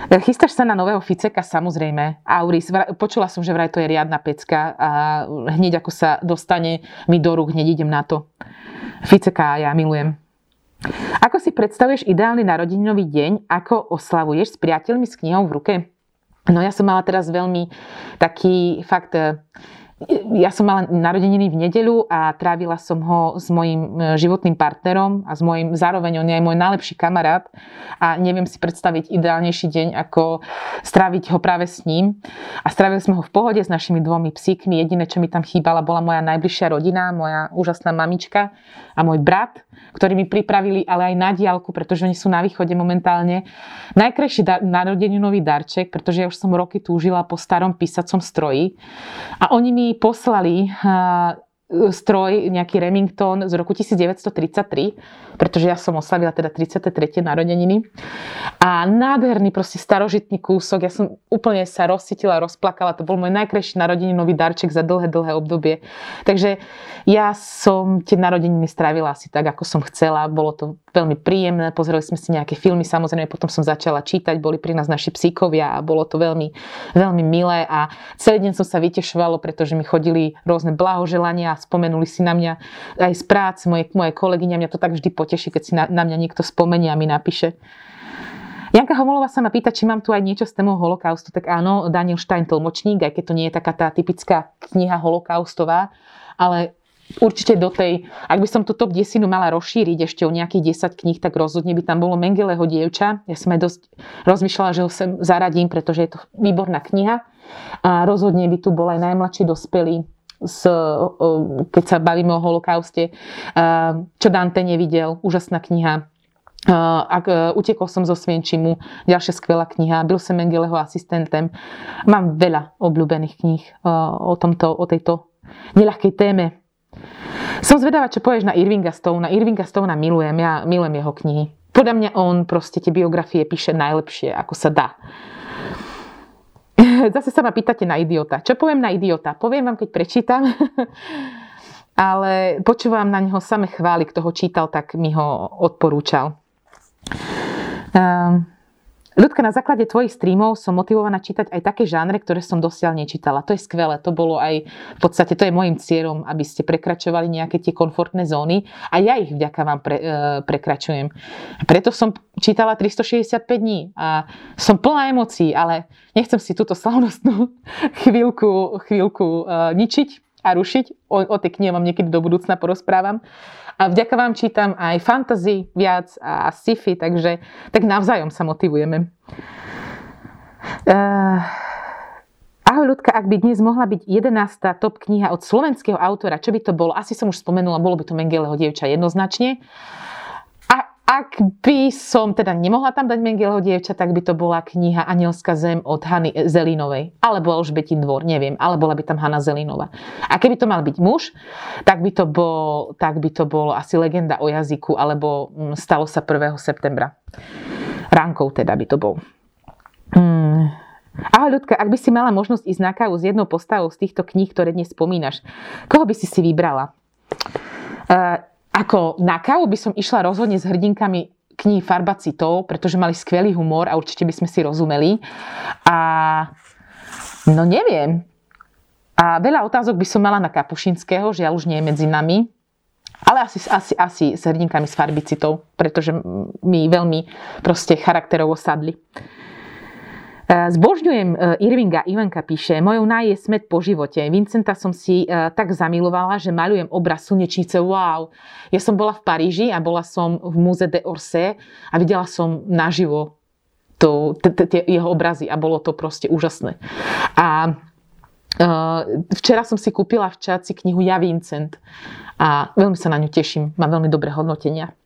Chystáš sa na nového Ficeka? Samozrejme. Auris, počula som, že vraj to je riadna pecka a hneď ako sa dostane mi do rúk, hneď idem na to. Ficeka ja milujem. Ako si predstavuješ ideálny narodeninový deň? Ako oslavuješ s priateľmi s knihou v ruke? No ja som mala teraz veľmi taký fakt ja som mala narodeniny v nedeľu a trávila som ho s mojim e, životným partnerom a s mojim, zároveň on je aj môj najlepší kamarát a neviem si predstaviť ideálnejší deň, ako stráviť ho práve s ním. A strávili sme ho v pohode s našimi dvomi psíkmi. Jediné, čo mi tam chýbala, bola moja najbližšia rodina, moja úžasná mamička a môj brat, ktorí mi pripravili ale aj na diálku, pretože oni sú na východe momentálne. Najkrajší dar, narodeninový darček, pretože ja už som roky túžila po starom písacom stroji a oni mi poslali stroj, nejaký Remington z roku 1933, pretože ja som oslavila teda 33. narodeniny. A nádherný proste starožitný kúsok. Ja som úplne sa rozcítila, rozplakala. To bol môj najkrajší narodeninový darček za dlhé, dlhé obdobie. Takže ja som tie narodeniny strávila asi tak, ako som chcela. Bolo to veľmi príjemné. Pozerali sme si nejaké filmy, samozrejme potom som začala čítať, boli pri nás naši psíkovia a bolo to veľmi, veľmi milé a celý deň som sa vytešovalo, pretože mi chodili rôzne blahoželania spomenuli si na mňa aj z práce, moje, moje kolegyňa, mňa to tak vždy poteší, keď si na, na mňa niekto spomenie a mi napíše. Janka Homolová sa ma pýta, či mám tu aj niečo z témou holokaustu. Tak áno, Daniel Stein tlmočník, aj keď to nie je taká tá typická kniha holokaustová, ale určite do tej, ak by som tú top 10 mala rozšíriť ešte o nejakých 10 kníh, tak rozhodne by tam bolo Mengeleho dievča. Ja som aj dosť rozmýšľala, že ho sem zaradím, pretože je to výborná kniha. A rozhodne by tu bol aj najmladší dospelý s, keď sa bavíme o holokauste, čo Dante nevidel, úžasná kniha. Ak utekol som zo Svienčimu, ďalšia skvelá kniha, byl som Mengeleho asistentem. Mám veľa obľúbených kníh o, tomto, o tejto neľahkej téme. Som zvedavá, čo povieš na Irvinga Stona. Irvinga Stona milujem, ja milujem jeho knihy. Podľa mňa on proste tie biografie píše najlepšie, ako sa dá. Zase sa ma pýtate na idiota. Čo poviem na idiota? Poviem vám, keď prečítam. Ale počúvam na neho same chvály, kto ho čítal, tak mi ho odporúčal. Um, Ľudka, na základe tvojich streamov som motivovaná čítať aj také žánre, ktoré som dosiaľ nečítala. To je skvelé. To bolo aj, v podstate, to je môjim cieľom, aby ste prekračovali nejaké tie komfortné zóny a ja ich vďaka vám pre, e, prekračujem. Preto som čítala 365 dní a som plná emócií, ale nechcem si túto slavnostnú chvíľku, chvíľku e, ničiť a rušiť. O, o tej knihe vám niekedy do budúcna porozprávam. A vďaka vám čítam aj fantasy viac a sci-fi, takže tak navzájom sa motivujeme. Uh, ahoj ľudka, ak by dnes mohla byť 11. top kniha od slovenského autora, čo by to bolo? Asi som už spomenula, bolo by to Mengeleho dievča jednoznačne. Ak by som teda nemohla tam dať Mengelho dievča, tak by to bola kniha Anielska zem od Hany Zelínovej. Alebo Alžbetin dvor, neviem. Ale bola by tam Hanna Zelínová. A keby to mal byť muž, tak by to bol, tak by to bolo asi legenda o jazyku, alebo mm, stalo sa 1. septembra. Ránkou teda by to bol. Hmm. Ahoj ľudka, ak by si mala možnosť ísť na kávu s jednou postavou z týchto kníh, ktoré dnes spomínaš, koho by si si vybrala? Uh, ako na kávu by som išla rozhodne s hrdinkami kníh Farba citov, pretože mali skvelý humor a určite by sme si rozumeli. A no neviem. A veľa otázok by som mala na Kapušinského, žiaľ už nie je medzi nami. Ale asi, asi, asi s hrdinkami z farbicitov, pretože mi veľmi proste charakterovo sadli. E, zbožňujem e, Irvinga, Ivanka píše, mojou naj je smet po živote. Vincenta som si e, tak zamilovala, že malujem obraz slnečnice. Wow. Ja som bola v Paríži a bola som v Múze de Orsay a videla som naživo tie jeho obrazy a bolo to proste úžasné. A včera som si kúpila v Čaci knihu Ja Vincent a veľmi sa na ňu teším. Má veľmi dobré hodnotenia.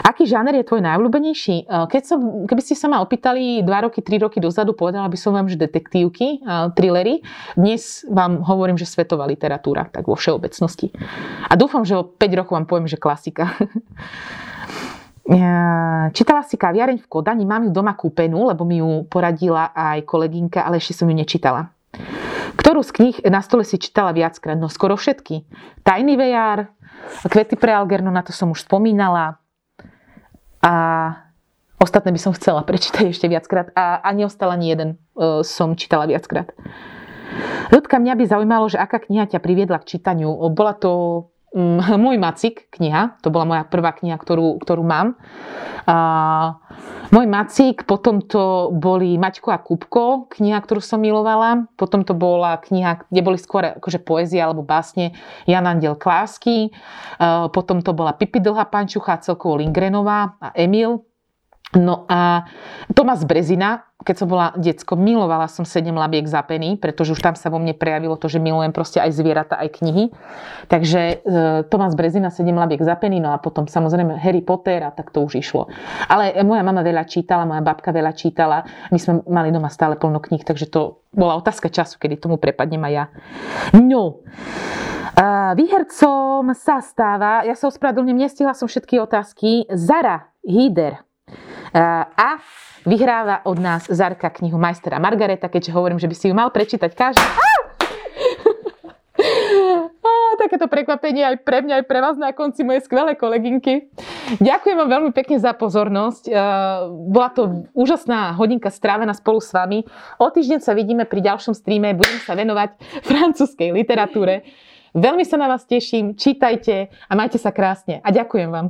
Aký žáner je tvoj najobľúbenejší? E, keď som, keby ste sa ma opýtali 2 roky, 3 roky dozadu, povedala by som vám, že detektívky, e, thrillery. Dnes vám hovorím, že svetová literatúra, tak vo všeobecnosti. A dúfam, že o 5 rokov vám poviem, že klasika. Čítala si kaviareň v Kodani, mám ju doma kúpenú, lebo mi ju poradila aj kolegynka, ale ešte som ju nečítala. Ktorú z kníh na stole si čítala viackrát? No skoro všetky. Tajný vejar, Kvety pre Algerno, na to som už spomínala. A ostatné by som chcela prečítať ešte viackrát. A, a neostal ani jeden uh, som čítala viackrát. Ľudka, mňa by zaujímalo, že aká kniha ťa priviedla k čítaniu. Bola to môj Macik kniha, to bola moja prvá kniha, ktorú, ktorú mám. A, môj Macík, potom to boli Maťko a Kupko, kniha, ktorú som milovala. Potom to bola kniha, kde boli skôr akože poézia alebo básne Jan Andel Klásky. Potom to bola Pipi Dlhá Pančucha, celkovo Lingrenová a Emil. No a Tomás Brezina, keď som bola decko, milovala som sedem labiek za peny, pretože už tam sa vo mne prejavilo to, že milujem proste aj zvieratá, aj knihy. Takže e, Tomás Brezina, sedem labiek za peny, no a potom samozrejme Harry Potter a tak to už išlo. Ale moja mama veľa čítala, moja babka veľa čítala, my sme mali doma stále plno kníh, takže to bola otázka času, kedy tomu prepadnem aj ja. No, výhercom sa stáva, ja sa ospravedlňujem, nestihla som všetky otázky, Zara Hider. A vyhráva od nás Zarka knihu Majstera Margareta, keďže hovorím, že by si ju mal prečítať každý. Takéto prekvapenie aj pre mňa, aj pre vás na konci moje skvelé kolegynky. Ďakujem vám veľmi pekne za pozornosť. Bola to úžasná hodinka strávená spolu s vami. O týždeň sa vidíme pri ďalšom streame. Budem sa venovať francúzskej literatúre. Veľmi sa na vás teším. Čítajte a majte sa krásne. A ďakujem vám.